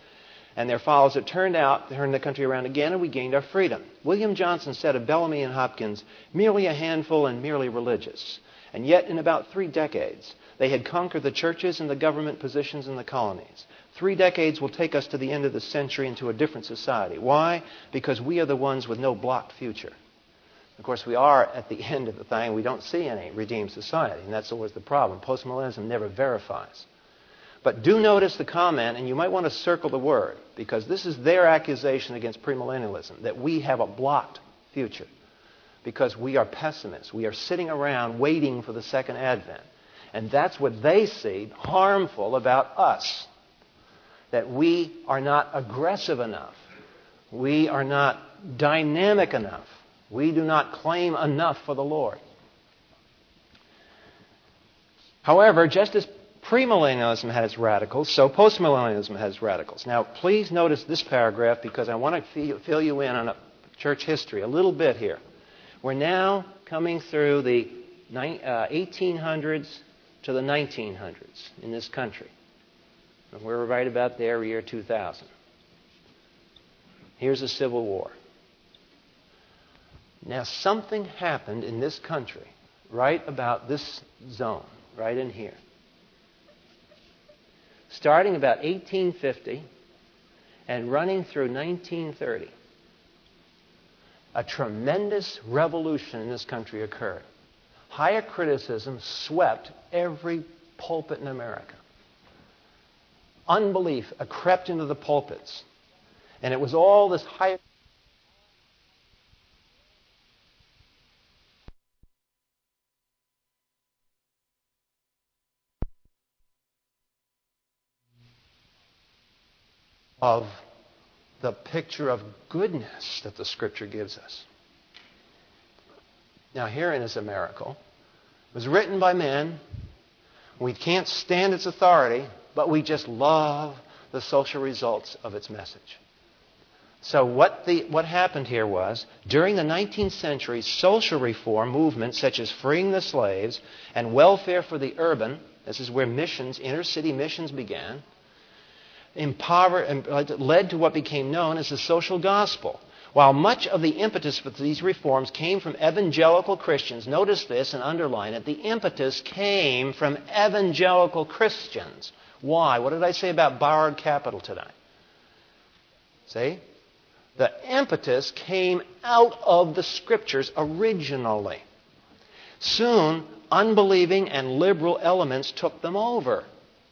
Speaker 1: and their followers. It turned out, turned the country around again, and we gained our freedom. William Johnson said of Bellamy and Hopkins, merely a handful and merely religious. And yet, in about three decades, they had conquered the churches and the government positions in the colonies. Three decades will take us to the end of the century into a different society. Why? Because we are the ones with no blocked future. Of course, we are at the end of the thing. We don't see any redeemed society, and that's always the problem. Postmillennialism never verifies. But do notice the comment, and you might want to circle the word, because this is their accusation against premillennialism that we have a blocked future because we are pessimists. We are sitting around waiting for the second advent. And that's what they see harmful about us. That we are not aggressive enough. We are not dynamic enough. We do not claim enough for the Lord. However, just as premillennialism had its radicals, so postmillennialism has radicals. Now, please notice this paragraph because I want to fill you in on church history a little bit here. We're now coming through the 1800s uh, to the 1900s in this country. And we're right about there, year 2000. Here's the Civil War. Now, something happened in this country right about this zone, right in here. Starting about 1850 and running through 1930, a tremendous revolution in this country occurred. Higher criticism swept every pulpit in America. Unbelief crept into the pulpits. And it was all this higher of the picture of goodness that the Scripture gives us. Now, herein is a miracle. It was written by men. We can't stand its authority, but we just love the social results of its message. So, what, the, what happened here was during the 19th century, social reform movements such as freeing the slaves and welfare for the urban, this is where missions, inner city missions began, impover- uh, led to what became known as the social gospel. While much of the impetus for these reforms came from evangelical Christians, notice this and underline it, the impetus came from evangelical Christians. Why? What did I say about borrowed capital today? See? The impetus came out of the scriptures originally. Soon, unbelieving and liberal elements took them over,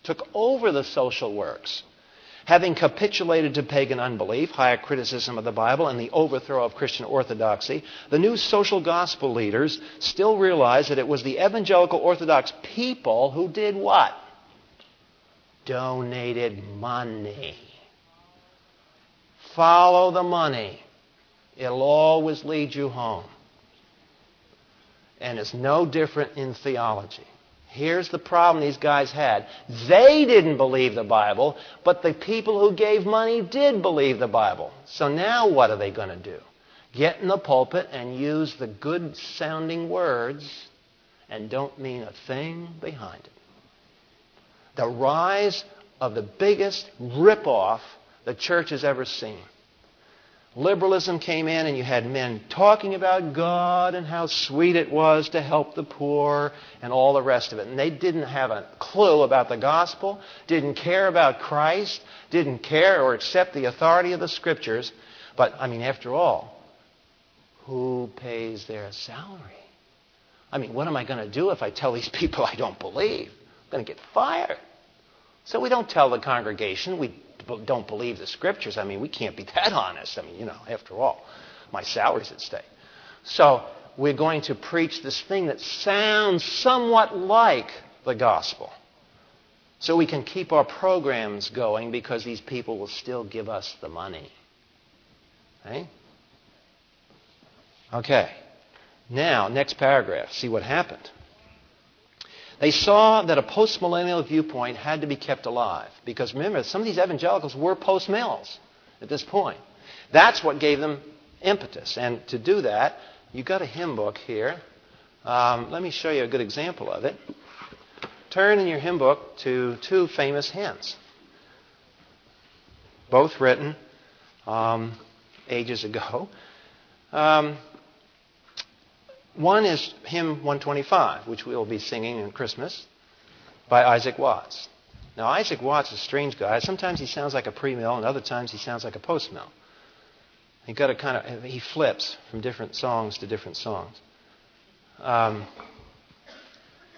Speaker 1: took over the social works. Having capitulated to pagan unbelief, higher criticism of the Bible, and the overthrow of Christian orthodoxy, the new social gospel leaders still realized that it was the evangelical orthodox people who did what? Donated money. Follow the money. It'll always lead you home. And it's no different in theology. Here's the problem these guys had. They didn't believe the Bible, but the people who gave money did believe the Bible. So now what are they going to do? Get in the pulpit and use the good sounding words and don't mean a thing behind it. The rise of the biggest ripoff the church has ever seen liberalism came in and you had men talking about God and how sweet it was to help the poor and all the rest of it. And they didn't have a clue about the gospel, didn't care about Christ, didn't care or accept the authority of the scriptures. But, I mean, after all, who pays their salary? I mean, what am I going to do if I tell these people I don't believe? I'm going to get fired. So we don't tell the congregation. We don't believe the scriptures, I mean, we can't be that honest. I mean, you know, after all, my salary's at stake. So we're going to preach this thing that sounds somewhat like the gospel. So we can keep our programs going because these people will still give us the money. Okay? Now, next paragraph. See what happened. They saw that a postmillennial viewpoint had to be kept alive. Because remember, some of these evangelicals were post-mills at this point. That's what gave them impetus. And to do that, you've got a hymn book here. Um, let me show you a good example of it. Turn in your hymn book to two famous hymns, both written um, ages ago. Um, one is hymn 125, which we'll be singing in Christmas, by Isaac Watts. Now, Isaac Watts is a strange guy. Sometimes he sounds like a pre-mill, and other times he sounds like a post-mill. He got a kind of he flips from different songs to different songs. Um,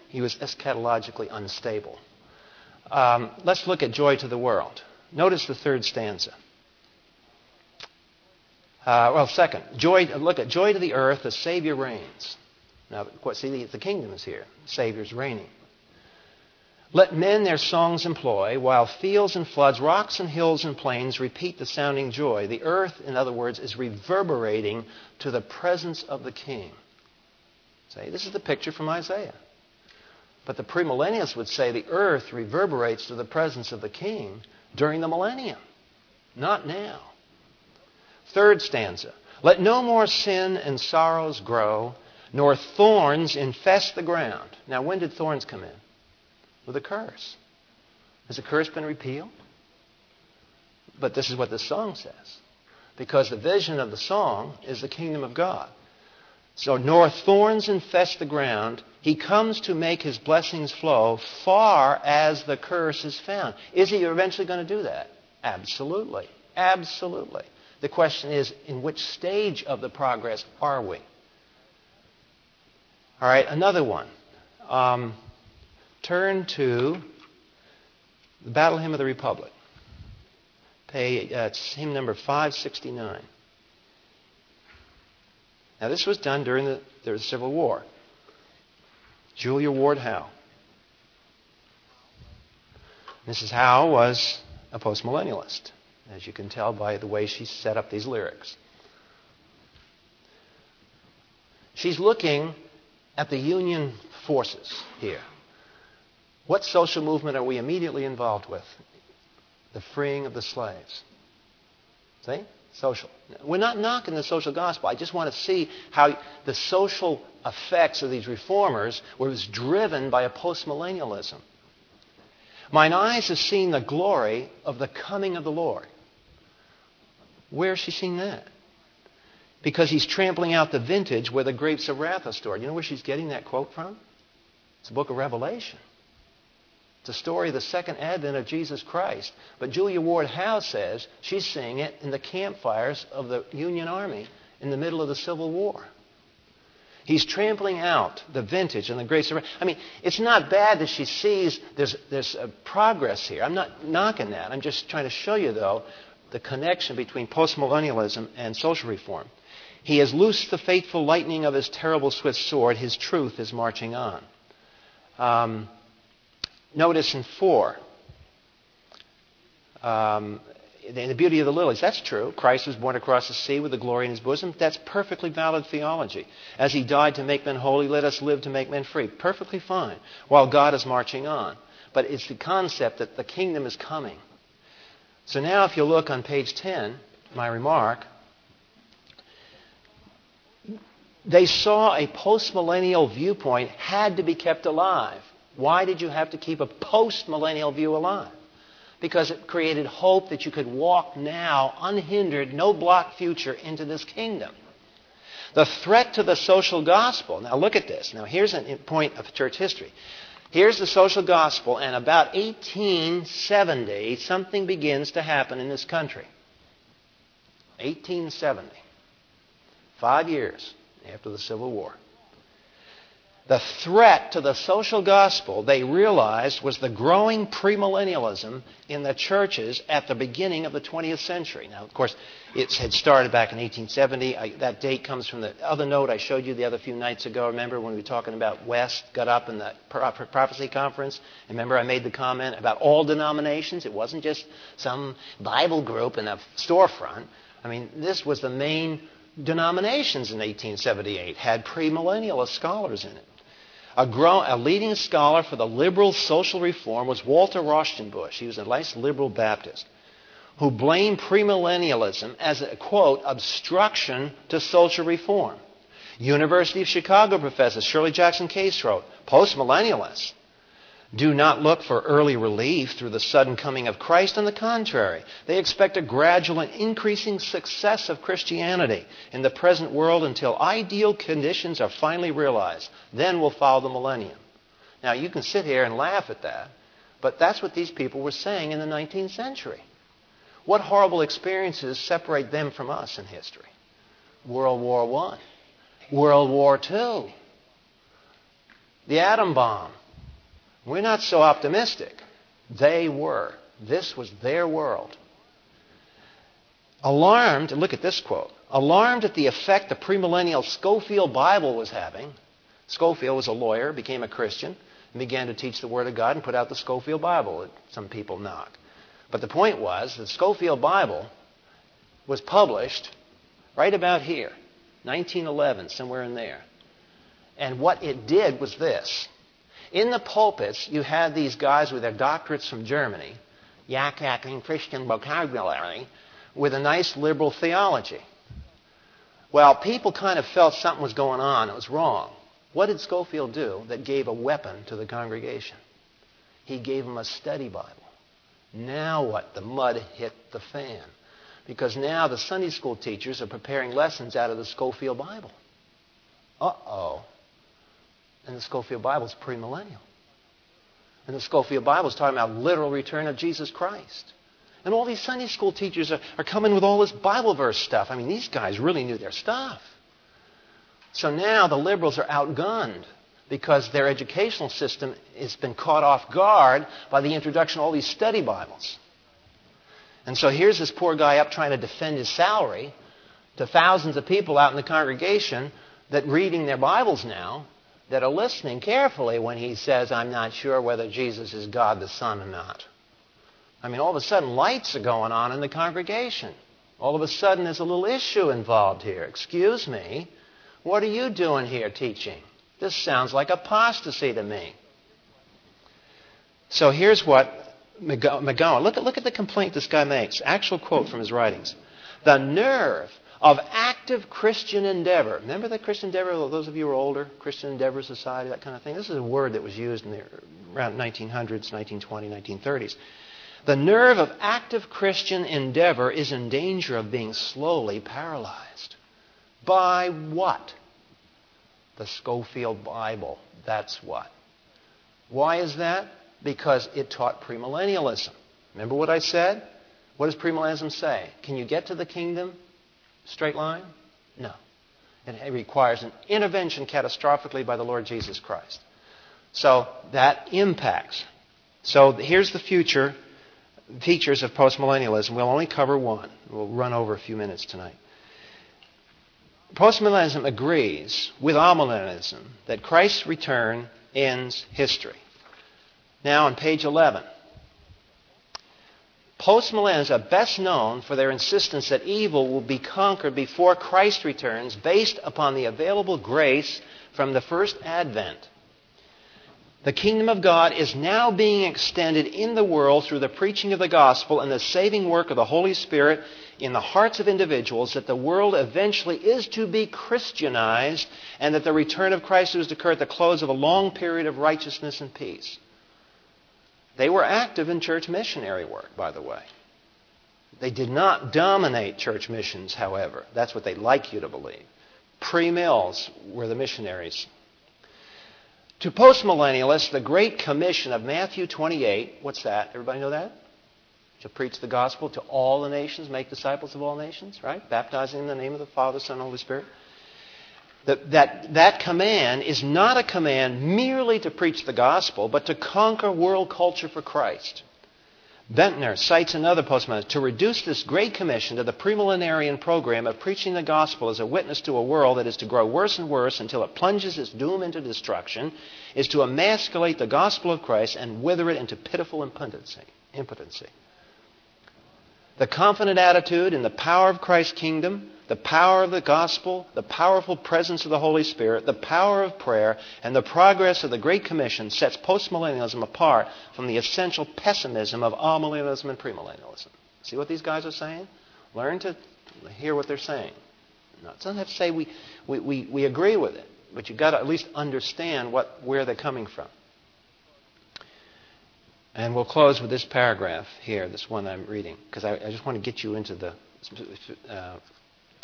Speaker 1: he was eschatologically unstable. Um, let's look at Joy to the World. Notice the third stanza. Uh, well, second, joy. Look at joy to the earth. The Savior reigns. Now, of course, see, the, kingdom is here. The Savior's reigning. Let men their songs employ, while fields and floods, rocks and hills and plains repeat the sounding joy. The earth, in other words, is reverberating to the presence of the King. See, this is the picture from Isaiah. But the premillennialists would say the earth reverberates to the presence of the King during the millennium, not now. Third stanza. Let no more sin and sorrows grow, nor thorns infest the ground. Now, when did thorns come in? with a curse. Has the curse been repealed? But this is what the song says. Because the vision of the song is the kingdom of God. So, nor thorns infest the ground. He comes to make his blessings flow far as the curse is found. Is he eventually going to do that? Absolutely. Absolutely. The question is, in which stage of the progress are we? All right, another one. Um, turn to the Battle Hymn of the Republic. Pay, uh, it's hymn number 569. Now, this was done during the, the Civil War. Julia Ward Howe. Mrs. Howe was a postmillennialist, as you can tell by the way she set up these lyrics. She's looking at the Union forces here. What social movement are we immediately involved with? The freeing of the slaves. See? Social. We're not knocking the social gospel. I just want to see how the social effects of these reformers was driven by a postmillennialism. Mine eyes have seen the glory of the coming of the Lord. Where has she seen that? Because he's trampling out the vintage where the grapes of wrath are stored. You know where she's getting that quote from? It's the book of Revelation. It's a story of the second advent of Jesus Christ. But Julia Ward Howe says she's seeing it in the campfires of the Union Army in the middle of the Civil War. He's trampling out the vintage and the grace of. Wrath. I mean, it's not bad that she sees there's, there's progress here. I'm not knocking that. I'm just trying to show you, though, the connection between postmillennialism and social reform. He has loosed the fateful lightning of his terrible swift sword. His truth is marching on. Um, Notice in 4, um, the beauty of the lilies. That's true. Christ was born across the sea with the glory in his bosom. That's perfectly valid theology. As he died to make men holy, let us live to make men free. Perfectly fine. While God is marching on. But it's the concept that the kingdom is coming. So now, if you look on page 10, my remark, they saw a postmillennial viewpoint had to be kept alive. Why did you have to keep a post millennial view alive? Because it created hope that you could walk now, unhindered, no block future, into this kingdom. The threat to the social gospel. Now, look at this. Now, here's a point of church history. Here's the social gospel, and about 1870, something begins to happen in this country. 1870. Five years after the Civil War the threat to the social gospel they realized was the growing premillennialism in the churches at the beginning of the 20th century. Now, of course, it had started back in 1870. I, that date comes from the other note I showed you the other few nights ago. Remember when we were talking about West got up in the prophecy conference? Remember I made the comment about all denominations? It wasn't just some Bible group in a storefront. I mean, this was the main denominations in 1878 had premillennialist scholars in it. A, grown, a, leading scholar for the liberal social reform was Walter Rauschenbusch. He was a nice liberal Baptist who blamed premillennialism as a, quote, obstruction to social reform. University of Chicago professor Shirley Jackson Case wrote, postmillennialists do not look for early relief through the sudden coming of Christ. On the contrary, they expect a gradual and increasing success of Christianity in the present world until ideal conditions are finally realized. Then we'll follow the millennium. Now, you can sit here and laugh at that, but that's what these people were saying in the 19th century. What horrible experiences separate them from us in history? World War I, World War II, the atom bomb. We're not so optimistic. They were. This was their world. Alarmed, look at this quote alarmed at the effect the premillennial Scofield Bible was having. Scofield was a lawyer, became a Christian, and began to teach the Word of God and put out the Scofield Bible that some people knock. But the point was the Scofield Bible was published right about here, 1911, somewhere in there. And what it did was this. In the pulpits, you had these guys with their doctorates from Germany, yak yakking Christian vocabulary, with a nice liberal theology. Well, people kind of felt something was going on. It was wrong. What did Scofield do that gave a weapon to the congregation? He gave them a study Bible. Now what? The mud hit the fan. Because now the Sunday school teachers are preparing lessons out of the Scofield Bible. Uh oh. And the Scofield Bible is premillennial. And the Scofield Bible is talking about literal return of Jesus Christ. And all these Sunday school teachers are, are coming with all this Bible verse stuff. I mean, these guys really knew their stuff. So now the liberals are outgunned because their educational system has been caught off guard by the introduction of all these study Bibles. And so here's this poor guy up trying to defend his salary to thousands of people out in the congregation that reading their Bibles now that are listening carefully when he says, I'm not sure whether Jesus is God the Son or not. I mean, all of a sudden lights are going on in the congregation. All of a sudden there's a little issue involved here. Excuse me, what are you doing here teaching? This sounds like apostasy to me. So here's what McGowan, look at, look at the complaint this guy makes. Actual quote from his writings. The nerve of active Christian endeavor. Remember that Christian endeavor, those of you who are older, Christian Endeavor Society, that kind of thing? This is a word that was used in the around 1900s, 1920, 1930s. The nerve of active Christian endeavor is in danger of being slowly paralyzed. By what? The Scofield Bible. That's what. Why is that? Because it taught premillennialism. Remember what I said? What does premillennialism say? Can you get to the kingdom straight line? No. It requires an intervention catastrophically by the Lord Jesus Christ. So that impacts. So here's the future features of postmillennialism. We'll only cover one. We'll run over a few minutes tonight. Postmillennialism agrees with amillennialism that Christ's return ends history. Now, on page 11, postmillennialists are best known for their insistence that evil will be conquered before Christ returns based upon the available grace from the first advent. The kingdom of God is now being extended in the world through the preaching of the gospel and the saving work of the Holy Spirit in the hearts of individuals that the world eventually is to be Christianized and that the return of Christ is to occur at the close of a long period of righteousness and peace. They were active in church missionary work, by the way. They did not dominate church missions, however. That's what they'd like you to believe. Pre mills were the missionaries to postmillennialists, the Great Commission of Matthew 28, what's that? Everybody know that? To preach the gospel to all the nations, make disciples of all nations, right? Baptizing in the name of the Father, Son, and Holy Spirit. That, that, that command is not a command merely to preach the gospel, but to conquer world culture for Christ. Boettner cites another postmillennialist to reduce this great commission to the premillenarian program of preaching the gospel as a witness to a world that is to grow worse and worse until it plunges its doom into destruction, is to emasculate the gospel of Christ and wither it into pitiful impotency. The confident attitude in the power of Christ's kingdom the power of the gospel, the powerful presence of the Holy Spirit, the power of prayer, and the progress of the Great Commission sets postmillennialism apart from the essential pessimism of amillennialism and premillennialism. See what these guys are saying? Learn to hear what they're saying. Now, it doesn't have to say we, we, we, we agree with it, but you've got to at least understand what, where they're coming from. And we'll close with this paragraph here, this one I'm reading, because I, I, just want to get you into the uh,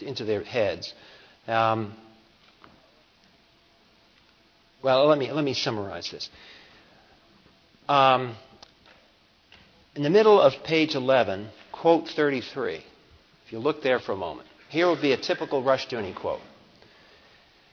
Speaker 1: into their heads. Um, well, let me, let me summarize this. Um, in the middle of page 11, quote 33. If you look there for a moment, here would be a typical Rushdoony quote.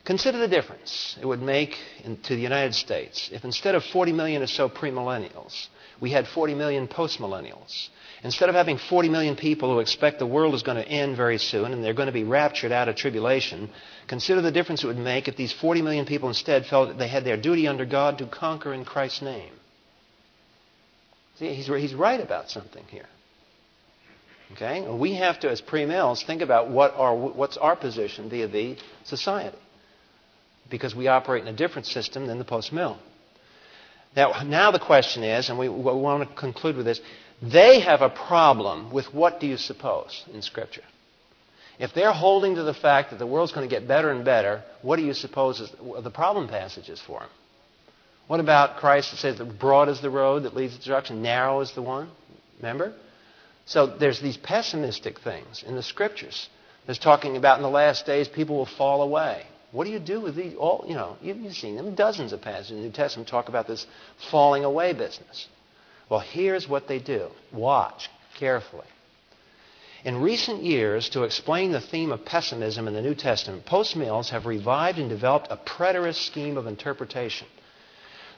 Speaker 1: Consider the difference it would make in, to the United States if instead of 40 million or so premillennials, we had 40 million postmillennials. Instead of having 40 million people who expect the world is going to end very soon and they're going to be raptured out of tribulation, consider the difference it would make if these 40 million people instead felt that they had their duty under God to conquer in Christ's name. See, he's, he's right about something here. Okay? We have to, as pre-mills, think about what our, what's our position via the society. Because we operate in a different system than the post-mill. Now, now the question is, and we, we want to conclude with this, they have a problem with what do you suppose in Scripture? If they're holding to the fact that the world's going to get better and better, what do you suppose is the problem passages for them? What about Christ that says that broad is the road that leads to destruction, narrow is the one? Remember? So there's these pessimistic things in the Scriptures. There's talking about in the last days people will fall away. What do you do with these? All you know, you've seen them. Dozens of passages in the New Testament talk about this falling away business. Well, here's what they do. Watch carefully. In recent years, to explain the theme of pessimism in the New Testament, post-mills have revived and developed a preterist scheme of interpretation.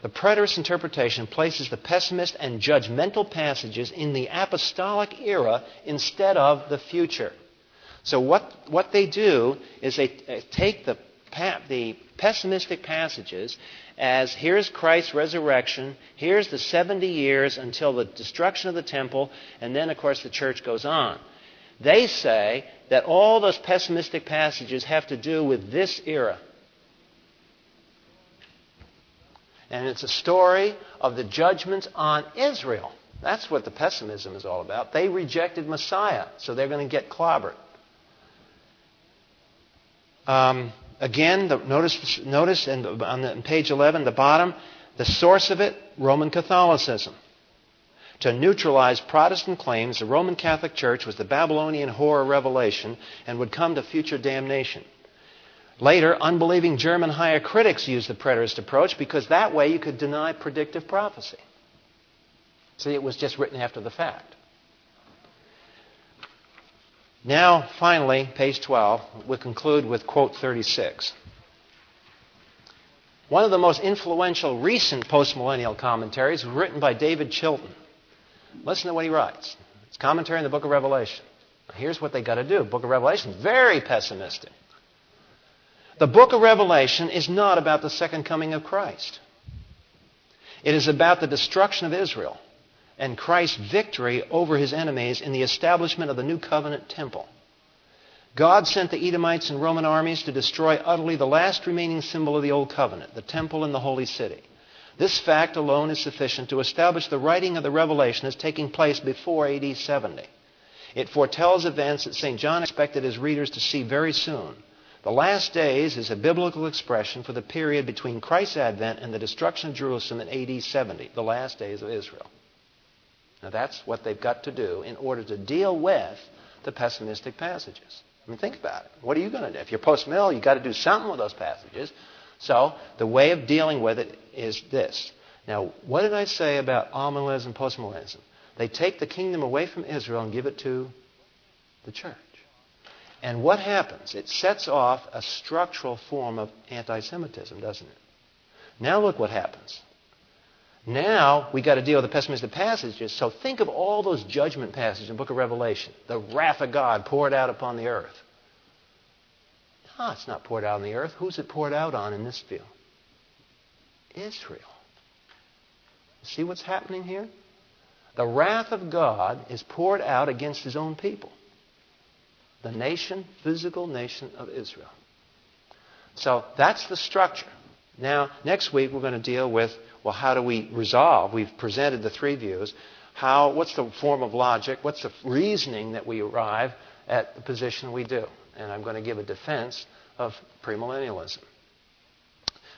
Speaker 1: The preterist interpretation places the pessimist and judgmental passages in the apostolic era instead of the future. So what, what they do is they take the, the pessimistic passages as here's Christ's resurrection, here's the 70 years until the destruction of the temple, and then, of course, the church goes on. They say that all those pessimistic passages have to do with this era. And it's a story of the judgments on Israel. That's what the pessimism is all about. They rejected Messiah, so they're going to get clobbered. Um, Again, the, notice, notice in, on, the, on page 11, the bottom, the source of it, Roman Catholicism. To neutralize Protestant claims, the Roman Catholic Church was the Babylonian horror revelation and would come to future damnation. Later, unbelieving German higher critics used the preterist approach because that way you could deny predictive prophecy. See, it was just written after the fact. Now, finally, page 12, we conclude with quote 36. One of the most influential recent postmillennial commentaries was written by David Chilton. Listen to what he writes. It's commentary on the book of Revelation. Here's what they got to do. Book of Revelation, very pessimistic. The book of Revelation is not about the second coming of Christ. It is about the destruction of Israel and Christ's victory over his enemies in the establishment of the new covenant temple. God sent the Edomites and Roman armies to destroy utterly the last remaining symbol of the Old Covenant, the temple and the holy city. This fact alone is sufficient to establish the writing of the Revelation as taking place before AD 70. It foretells events that St. John expected his readers to see very soon. The last days is a biblical expression for the period between Christ's advent and the destruction of Jerusalem in AD 70, the last days of Israel. Now, that's what they've got to do in order to deal with the pessimistic passages. I mean, think about it. What are you going to do? If you're post mill, you've got to do something with those passages. So, the way of dealing with it is this. Now, what did I say about amillennialism and postmillennialism? They take the kingdom away from Israel and give it to the church. And what happens? It sets off a structural form of anti Semitism, doesn't it? Now, look what happens. Now we got to deal with the pessimistic passages. So think of all those judgment passages in the book of Revelation. The wrath of God poured out upon the earth. No, it's not poured out on the earth. Who's it poured out on in this view? Israel. See what's happening here? The wrath of God is poured out against his own people. The nation, physical nation of Israel. So that's the structure. Now, next week we're going to deal with well, how do we resolve? We've presented the three views. How, what's the form of logic? What's the reasoning that we arrive at the position we do? And I'm going to give a defense of premillennialism.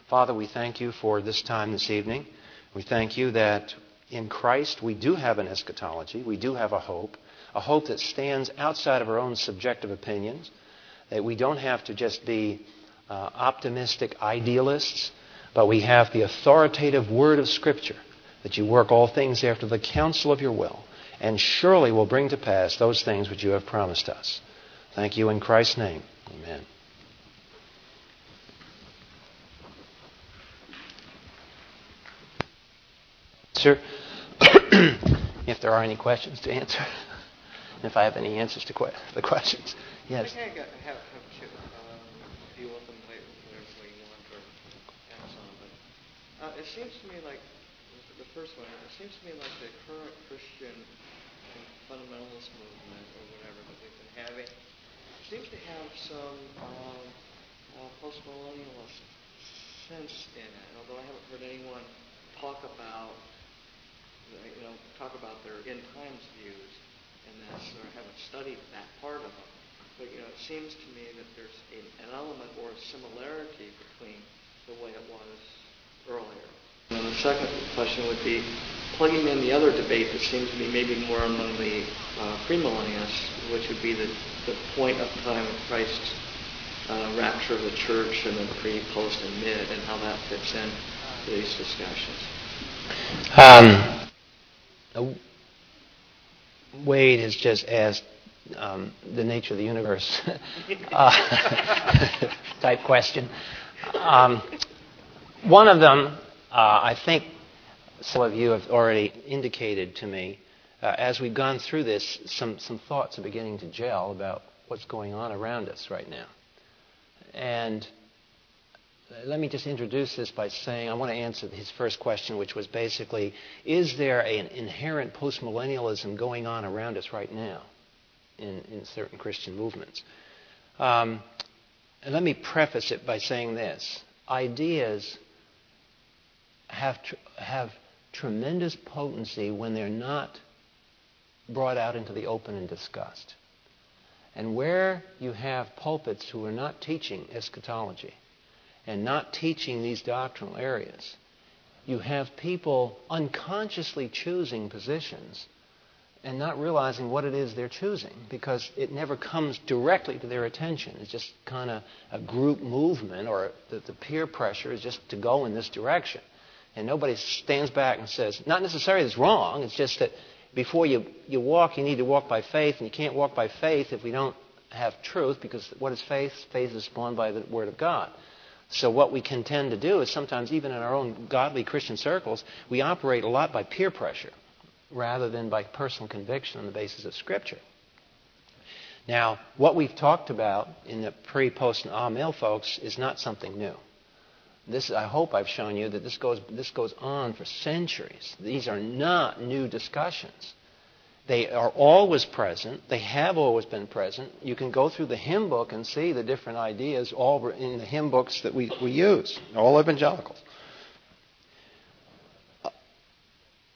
Speaker 1: Father, we thank you for this time this evening. We thank you that in Christ we do have an eschatology, we do have a hope, a hope that stands outside of our own subjective opinions, that we don't have to just be uh, optimistic idealists but we have the authoritative word of Scripture that you work all things after the counsel of your will. and surely will bring to pass those things which you have promised us. Thank you in Christ's name. Amen. Sir, if there are any questions to answer, if I have any answers to que- the questions. Yes.
Speaker 2: Uh, it seems to me like the first one. It seems to me like the current Christian fundamentalist movement, or whatever that we've been having, seems to have some um, uh, postmillennialist sense in it. Although I haven't heard anyone talk about, you know, talk about their end times views in this, or haven't studied that part of it. But you know, it seems to me that there's an element or a similarity between the way it was earlier. And the second question would be plugging in the other debate that seems to be maybe more among the uh, premillennialists, which would be the, the point of time of Christ's uh, rapture of the church and the pre, post, and mid, and how that fits in to these discussions.
Speaker 1: Um, Wade has just asked um, the nature of the universe uh, type question. Um, one of them, uh, I think some of you have already indicated to me, uh, as we've gone through this, some, some thoughts are beginning to gel about what's going on around us right now. And let me just introduce this by saying I want to answer his first question, which was basically Is there an inherent postmillennialism going on around us right now? in, in certain Christian movements. Um, and let me preface it by saying this ideas have, tr- have tremendous potency when they're not brought out into the open and discussed. And where you have pulpits who are not teaching eschatology and not teaching these doctrinal areas, you have people unconsciously choosing positions and not realizing what it is they're choosing because it never comes directly to their attention. It's just kind of a group movement or the, the, peer pressure is just to go in this direction. And nobody stands back and says, not necessarily it's wrong, it's just that before you, you walk, you need to walk by faith, and you can't walk by faith if we don't have truth because what is faith? Faith is spawned by the Word of God. So what we can tend to do is sometimes, even in our own godly Christian circles, we operate a lot by peer pressure rather than by personal conviction on the basis of Scripture. Now, what we've talked about in the pre, post, and amill folks is not something new. This, I hope I've shown you that this goes, this goes on for centuries. These are not new discussions. They are always present. They have always been present. You can go through the hymn book and see the different ideas all in the hymn books that we, we use, all evangelicals.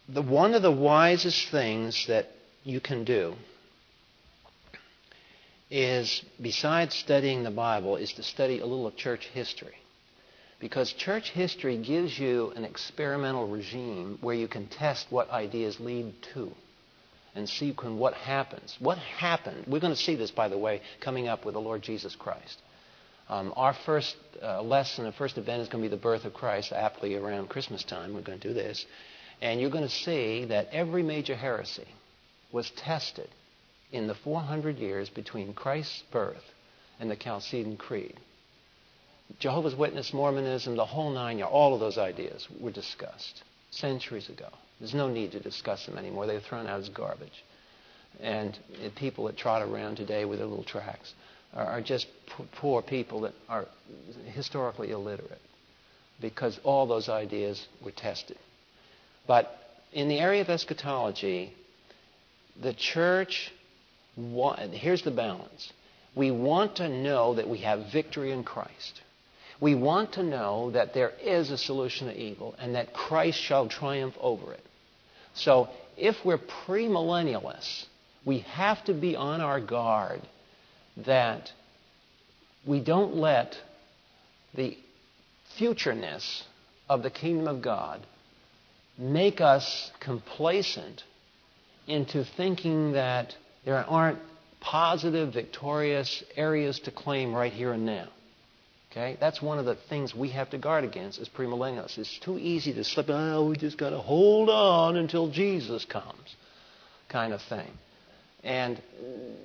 Speaker 1: the, one of the wisest things that you can do is, besides studying the Bible, is to study a little of church history. Because church history gives you an experimental regime where you can test what ideas lead to and see what happens. What happened? We're going to see this, by the way, coming up with the Lord Jesus Christ. Um, our first uh, lesson, the first event is going to be the birth of Christ, aptly around Christmas time. We're going to do this. And you're going to see that every major heresy was tested in the 400 years between Christ's birth and the Chalcedon Creed. Jehovah's Witness, Mormonism, the whole nine yards, all of those ideas were discussed centuries ago. There's no need to discuss them anymore. They're thrown out as garbage. And people that trot around today with their little tracts are just poor people that are historically illiterate because all those ideas were tested. But in the area of eschatology, the church, here's the balance. We want to know that we have victory in Christ. We want to know that there is a solution to evil and that Christ shall triumph over it. So if we're premillennialists, we have to be on our guard that we don't let the futureness of the kingdom of God make us complacent into thinking that there aren't positive, victorious areas to claim right here and now. Okay? That's one of the things we have to guard against as premillennialists. It's too easy to slip, oh, we just got to hold on until Jesus comes. kind of thing. And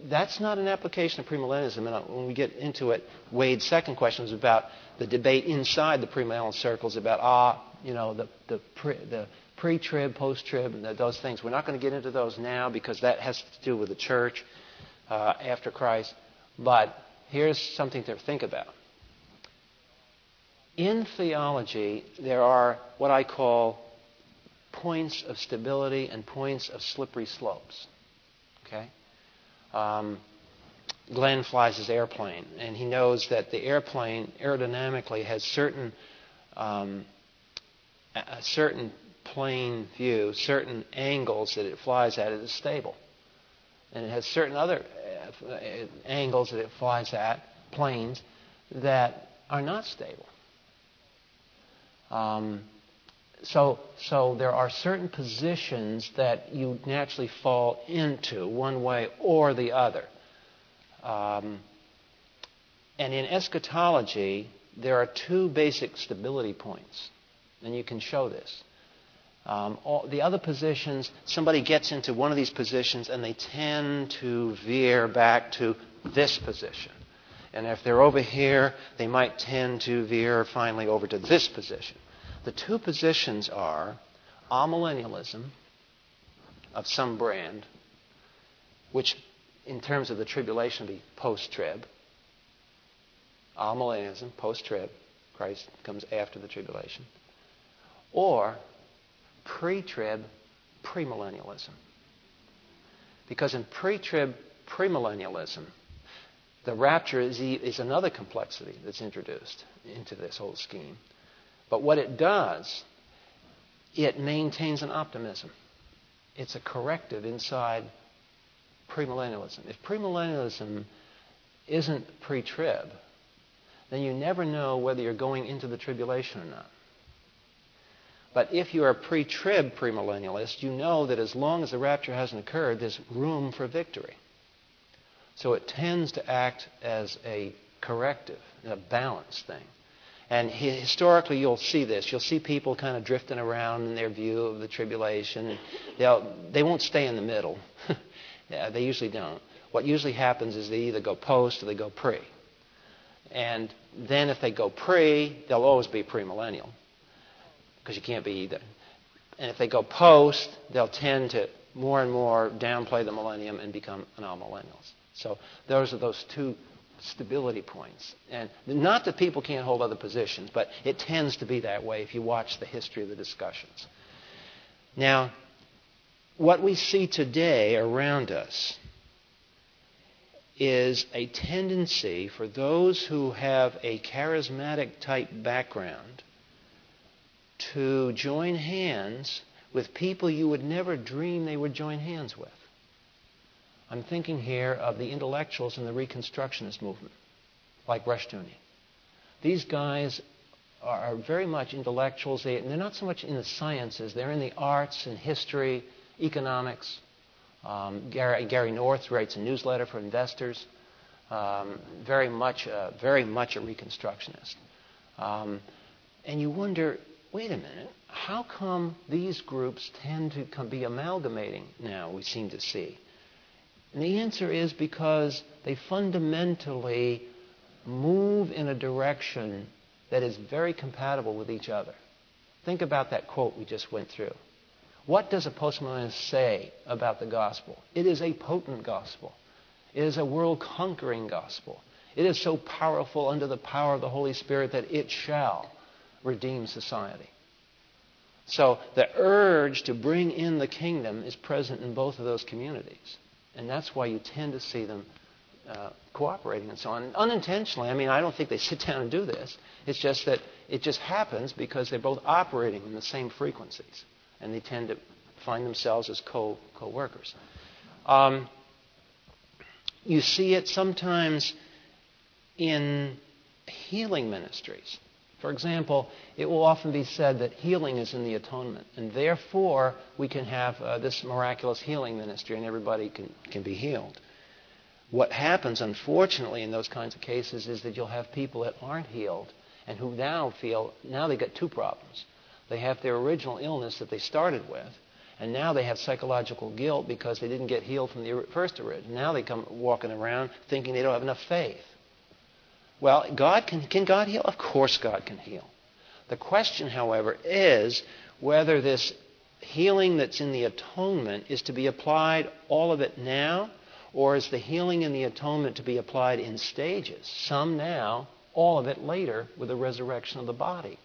Speaker 1: that's not an application of premillennialism. And when we get into it, Wade's second question was about the debate inside the premillennial circles about, ah, you know, the, the, pre, the pre-trib, post-trib, and those things. We're not going to get into those now because that has to do with the church uh, after Christ. But here's something to think about. In theology, there are what I call points of stability and points of slippery slopes. Okay? Um, Glenn flies his airplane, and he knows that the airplane aerodynamically has certain um, a certain plane view, certain angles that it flies at, it is stable. And it has certain other uh, angles that it flies at, planes, that are not stable. Um, so, so there are certain positions that you naturally fall into one way or the other. Um, and in eschatology, there are two basic stability points, and you can show this. Um, all, the other positions, somebody gets into one of these positions and they tend to veer back to this position. And if they're over here, they might tend to veer finally over to this position. The two positions are amillennialism of some brand, which in terms of the tribulation would be post-trib. Amillennialism, post-trib. Christ comes after the tribulation. Or pre-trib, premillennialism. Because in pre-trib, premillennialism, the rapture is, is another complexity that's introduced into this whole scheme. But what it does, it maintains an optimism. It's a corrective inside premillennialism. If premillennialism isn't pre trib, then you never know whether you're going into the tribulation or not. But if you're a pre trib premillennialist, you know that as long as the rapture hasn't occurred, there's room for victory. So it tends to act as a corrective, a balanced thing. And historically, you'll see this. You'll see people kind of drifting around in their view of the tribulation. They'll, they won't stay in the middle. they usually don't. What usually happens is they either go post or they go pre. And then if they go pre, they'll always be premillennial because you can't be either. And if they go post, they'll tend to more and more downplay the millennium and become non-millennials. So those are those two stability points. And not that people can't hold other positions, but it tends to be that way if you watch the history of the discussions. Now, what we see today around us is a tendency for those who have a charismatic type background to join hands with people you would never dream they would join hands with. I'm thinking here of the intellectuals in the Reconstructionist movement, like Rushdoony. These guys are very much intellectuals. They, are not so much in the sciences, they're in the arts and history, economics. Um, Gary, Gary, North writes a newsletter for investors. Um, very much, uh, very much a Reconstructionist. Um, and you wonder, wait a minute, how come these groups tend to be amalgamating now? We seem to see. And the answer is because they fundamentally move in a direction that is very compatible with each other. Think about that quote we just went through. What does a postmillennialist say about the gospel? It is a potent gospel. It is a world conquering gospel. It is so powerful under the power of the Holy Spirit that it shall redeem society. So the urge to bring in the kingdom is present in both of those communities. And that's why you tend to see them uh, cooperating and so on. Unintentionally, I mean, I don't think they sit down and do this. It's just that it just happens because they're both operating in the same frequencies. And they tend to find themselves as co workers. Um, you see it sometimes in healing ministries. For example, it will often be said that healing is in the atonement, and therefore we can have uh, this miraculous healing ministry and everybody can, can be healed. What happens, unfortunately, in those kinds of cases is that you'll have people that aren't healed and who now feel now they've got two problems. They have their original illness that they started with, And now they have psychological guilt because they didn't get healed from the first origin. Now they come walking around thinking they don't have enough faith. Well, God can, can God heal? Of course God can heal. The question, however, is whether this healing that's in the atonement is to be applied all of it now, or is the healing in the atonement to be applied in stages? Some now, all of it later with the resurrection of the body.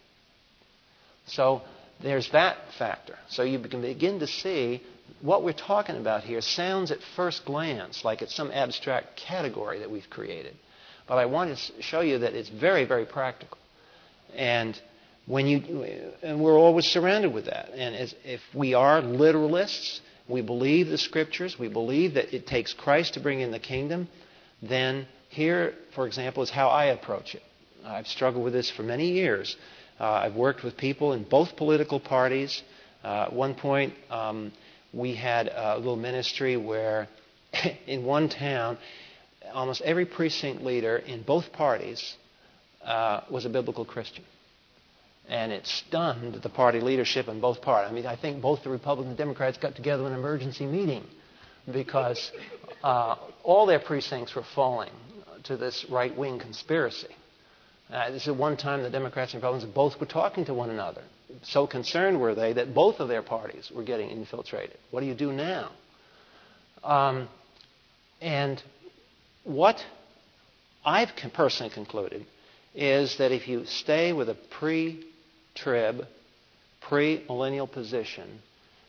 Speaker 1: So there's that factor. So you can begin to see what we're talking about here sounds at first glance like it's some abstract category that we've created. But I want to show you that it's very, very practical. And when you and we're always surrounded with that. And as, if we are literalists, we believe the scriptures, we believe that it takes Christ to bring in the kingdom, then here, for example, is how I approach it. I've struggled with this for many years. Uh, I've worked with people in both political parties. Uh, at one point, um, we had a little ministry where in one town, almost every precinct leader in both parties uh, was a biblical Christian. And it stunned the party leadership in both parties. I mean, I think both the Republicans and Democrats got together in an emergency meeting because uh, all their precincts were falling to this right wing conspiracy. Uh, this is one time the Democrats and Republicans both were talking to one another. So concerned were they that both of their parties were getting infiltrated. What do you do now? Um, and what I've personally concluded is that if you stay with a pre trib, pre millennial position,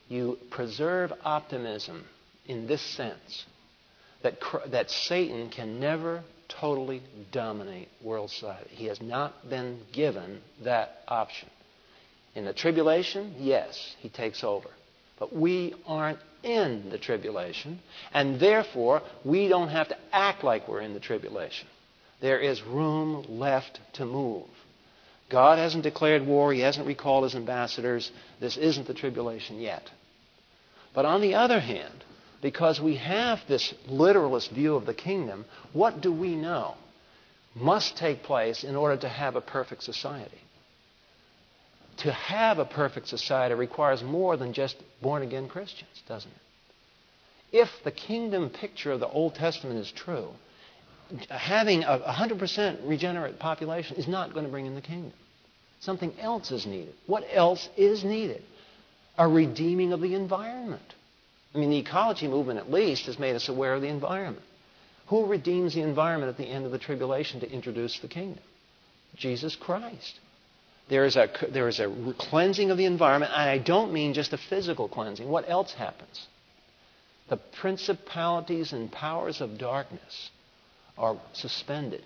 Speaker 1: you preserve optimism in this sense that, that Satan can never totally dominate world society. He has not been given that option. In the tribulation, yes, he takes over. But we aren't in the tribulation, and therefore we don't have to act like we're in the tribulation. There is room left to move. God hasn't declared war, He hasn't recalled His ambassadors. This isn't the tribulation yet. But on the other hand, because we have this literalist view of the kingdom, what do we know must take place in order to have a perfect society? To have a perfect society requires more than just born again Christians, doesn't it? If the kingdom picture of the Old Testament is true, having a 100% regenerate population is not going to bring in the kingdom. Something else is needed. What else is needed? A redeeming of the environment. I mean, the ecology movement, at least, has made us aware of the environment. Who redeems the environment at the end of the tribulation to introduce the kingdom? Jesus Christ. There is, a, there is a cleansing of the environment, and I don't mean just a physical cleansing. What else happens? The principalities and powers of darkness are suspended.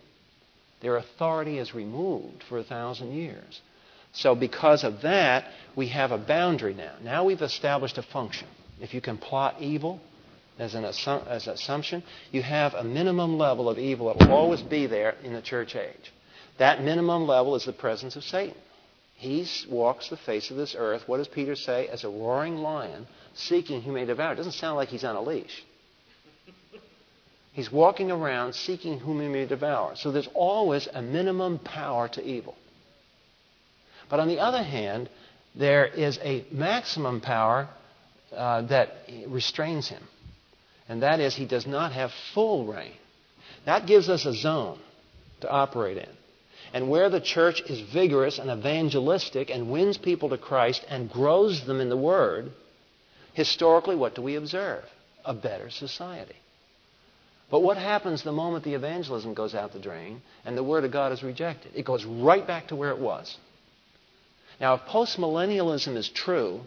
Speaker 1: Their authority is removed for a thousand years. So, because of that, we have a boundary now. Now we've established a function. If you can plot evil as an, as an assumption, you have a minimum level of evil that will always be there in the church age. That minimum level is the presence of Satan. He walks the face of this earth, what does Peter say? As a roaring lion, seeking who may devour. It doesn't sound like he's on a leash. He's walking around seeking whom he may devour. So there's always a minimum power to evil. But on the other hand, there is a maximum power uh, that restrains him. And that is, he does not have full reign. That gives us a zone to operate in. And where the church is vigorous and evangelistic and wins people to Christ and grows them in the Word, historically, what do we observe? A better society. But what happens the moment the evangelism goes out the drain and the Word of God is rejected? It goes right back to where it was. Now, if postmillennialism is true,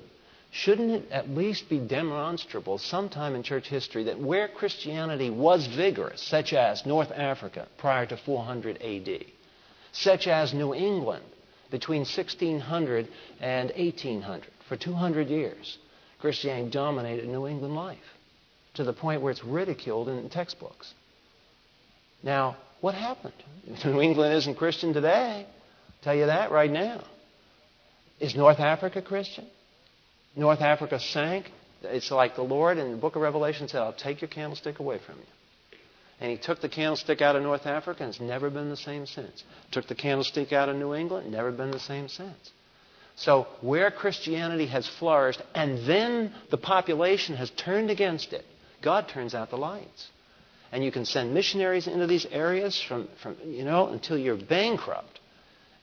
Speaker 1: shouldn't it at least be demonstrable sometime in church history that where Christianity was vigorous, such as North Africa prior to 400 AD, such as New England between 1600 and 1800, for 200 years, Christianity dominated New England life to the point where it's ridiculed in textbooks. Now, what happened? New England isn't Christian today. I'll tell you that right now. Is North Africa Christian? North Africa sank. It's like the Lord in the book of Revelation said, I'll take your candlestick away from you. And he took the candlestick out of North Africa, and it's never been the same since. Took the candlestick out of New England, never been the same since. So, where Christianity has flourished and then the population has turned against it, God turns out the lights. And you can send missionaries into these areas from, from you know, until you're bankrupt.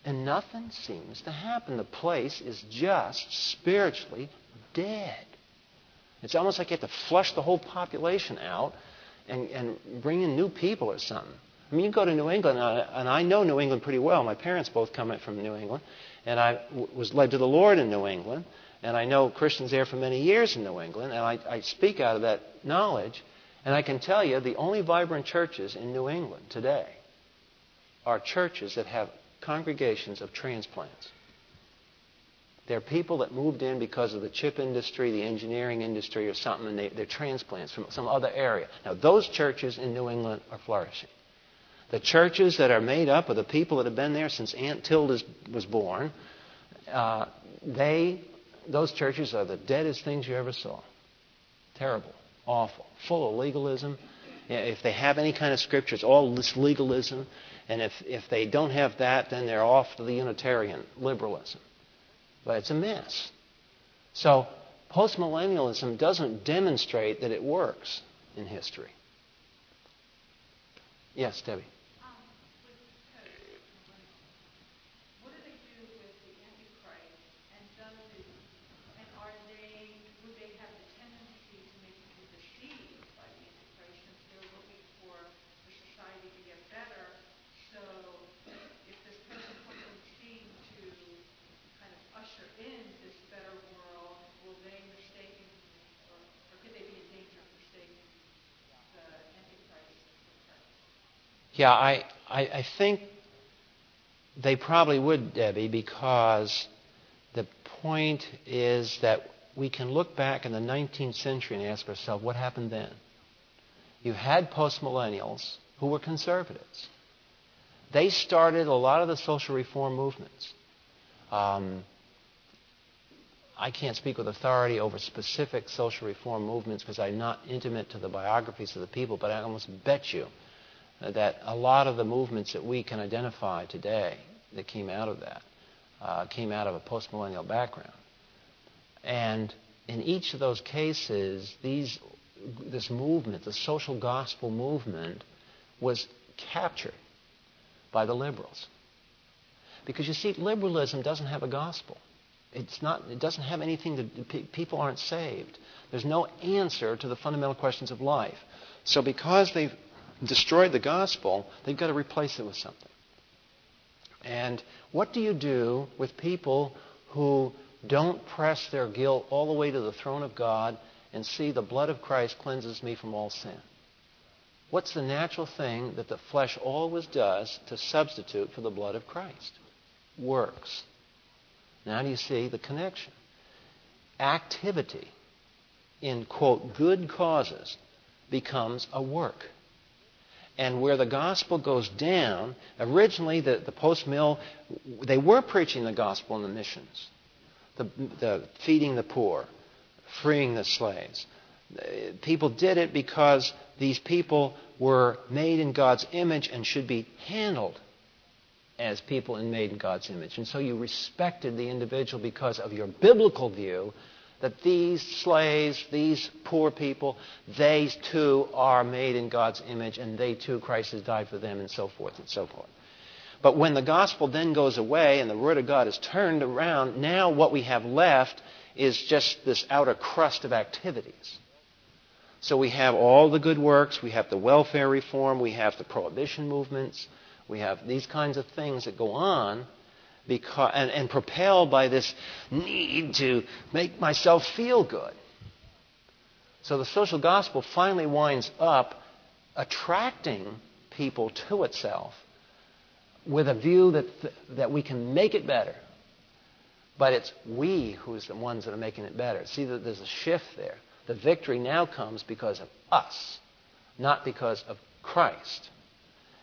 Speaker 1: And nothing seems to happen. The place is just spiritually dead. It's almost like you have to flush the whole population out and, and bring in new people or something. I mean, you go to New England, and I know New England pretty well. My parents both come from New England, and I w- was led to the Lord in New England, and I know Christians there for many years in New England, and I, I speak out of that knowledge, and I can tell you the only vibrant churches in New England today are churches that have congregations of transplants. They're people that moved in because of the chip industry, the engineering industry, or something, and they, they're transplants from some other area. Now, those churches in New England are flourishing. The churches that are made up of the people that have been there since Aunt Tilda was born, uh, they, those churches are the deadest things you ever saw. Terrible, awful, full of legalism. If they have any kind of scripture, it's all this legalism. And if, if they don't have that, then they're off to the Unitarian liberalism. But it's a mess. So postmillennialism doesn't demonstrate that it works in history. Yes, Debbie. Yeah, I, I, I think they probably would, Debbie, because the point is that we can look back in the 19th century and ask ourselves, what happened then? You had postmillennials who were conservatives. They started a lot of the social reform movements. Um, I can't speak with authority over specific social reform movements because I'm not intimate to the biographies of the people, but I almost bet you that a lot of the movements that we can identify today that came out of that uh, came out of a postmillennial background. And in each of those cases, these, this movement, the social gospel movement, was captured by the liberals. Because you see, liberalism doesn't have a gospel. It's not, it doesn't have anything that people aren't saved. There's no answer to the fundamental questions of life. So because they've destroyed the gospel, they've got to replace it with something. And what do you do with people who don't press their guilt all the way to the throne of God and see the blood of Christ cleanses me from all sin? What's the natural thing that the flesh always does to substitute for the blood of Christ? Works. Now do you see the connection? Activity in, quote, good causes becomes a work. And where the gospel goes down, originally the, the post mill, they were preaching the gospel in the missions, the, the feeding the poor, freeing the slaves. People did it because these people were made in God's image and should be handled as people made in God's image. And so you respected the individual because of your biblical view that these slaves, these poor people, they too are made in God's image, and they too, Christ has died for them, and so forth and so forth. But when the gospel then goes away and the word of God is turned around, now what we have left is just this outer crust of activities. So we have all the good works, we have the welfare reform, we have the prohibition movements, we have these kinds of things that go on because, and, and propelled by this need to make myself feel good. So the social gospel finally winds up attracting people to itself with a view that, th- that we can make it better. But it's we who's the ones that are making it better. See, that there's a shift there. The victory now comes because of us, not because of Christ.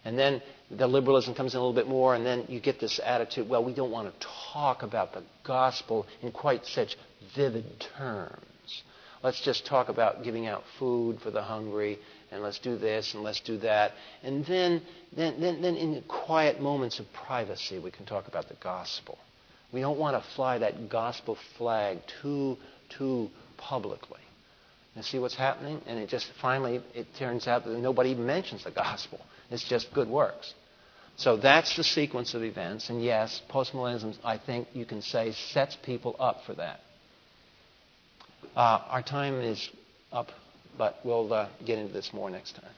Speaker 1: And then the liberalism comes in a little bit more, and then you get this attitude well, we don't want to talk about the gospel in quite such vivid terms. Let's just talk about giving out food for the hungry, and let's do this, and let's do that. And then, then, then, then in quiet moments of privacy, we can talk about the gospel. We don't want to fly that gospel flag too, too publicly. And see what's happening? And it just finally, it turns out that nobody even mentions the gospel. It's just good works. So that's the sequence of events. And yes, postmillennialism, I think you can say, sets people up for that. Uh, our time is up, but we'll uh, get into this more next time.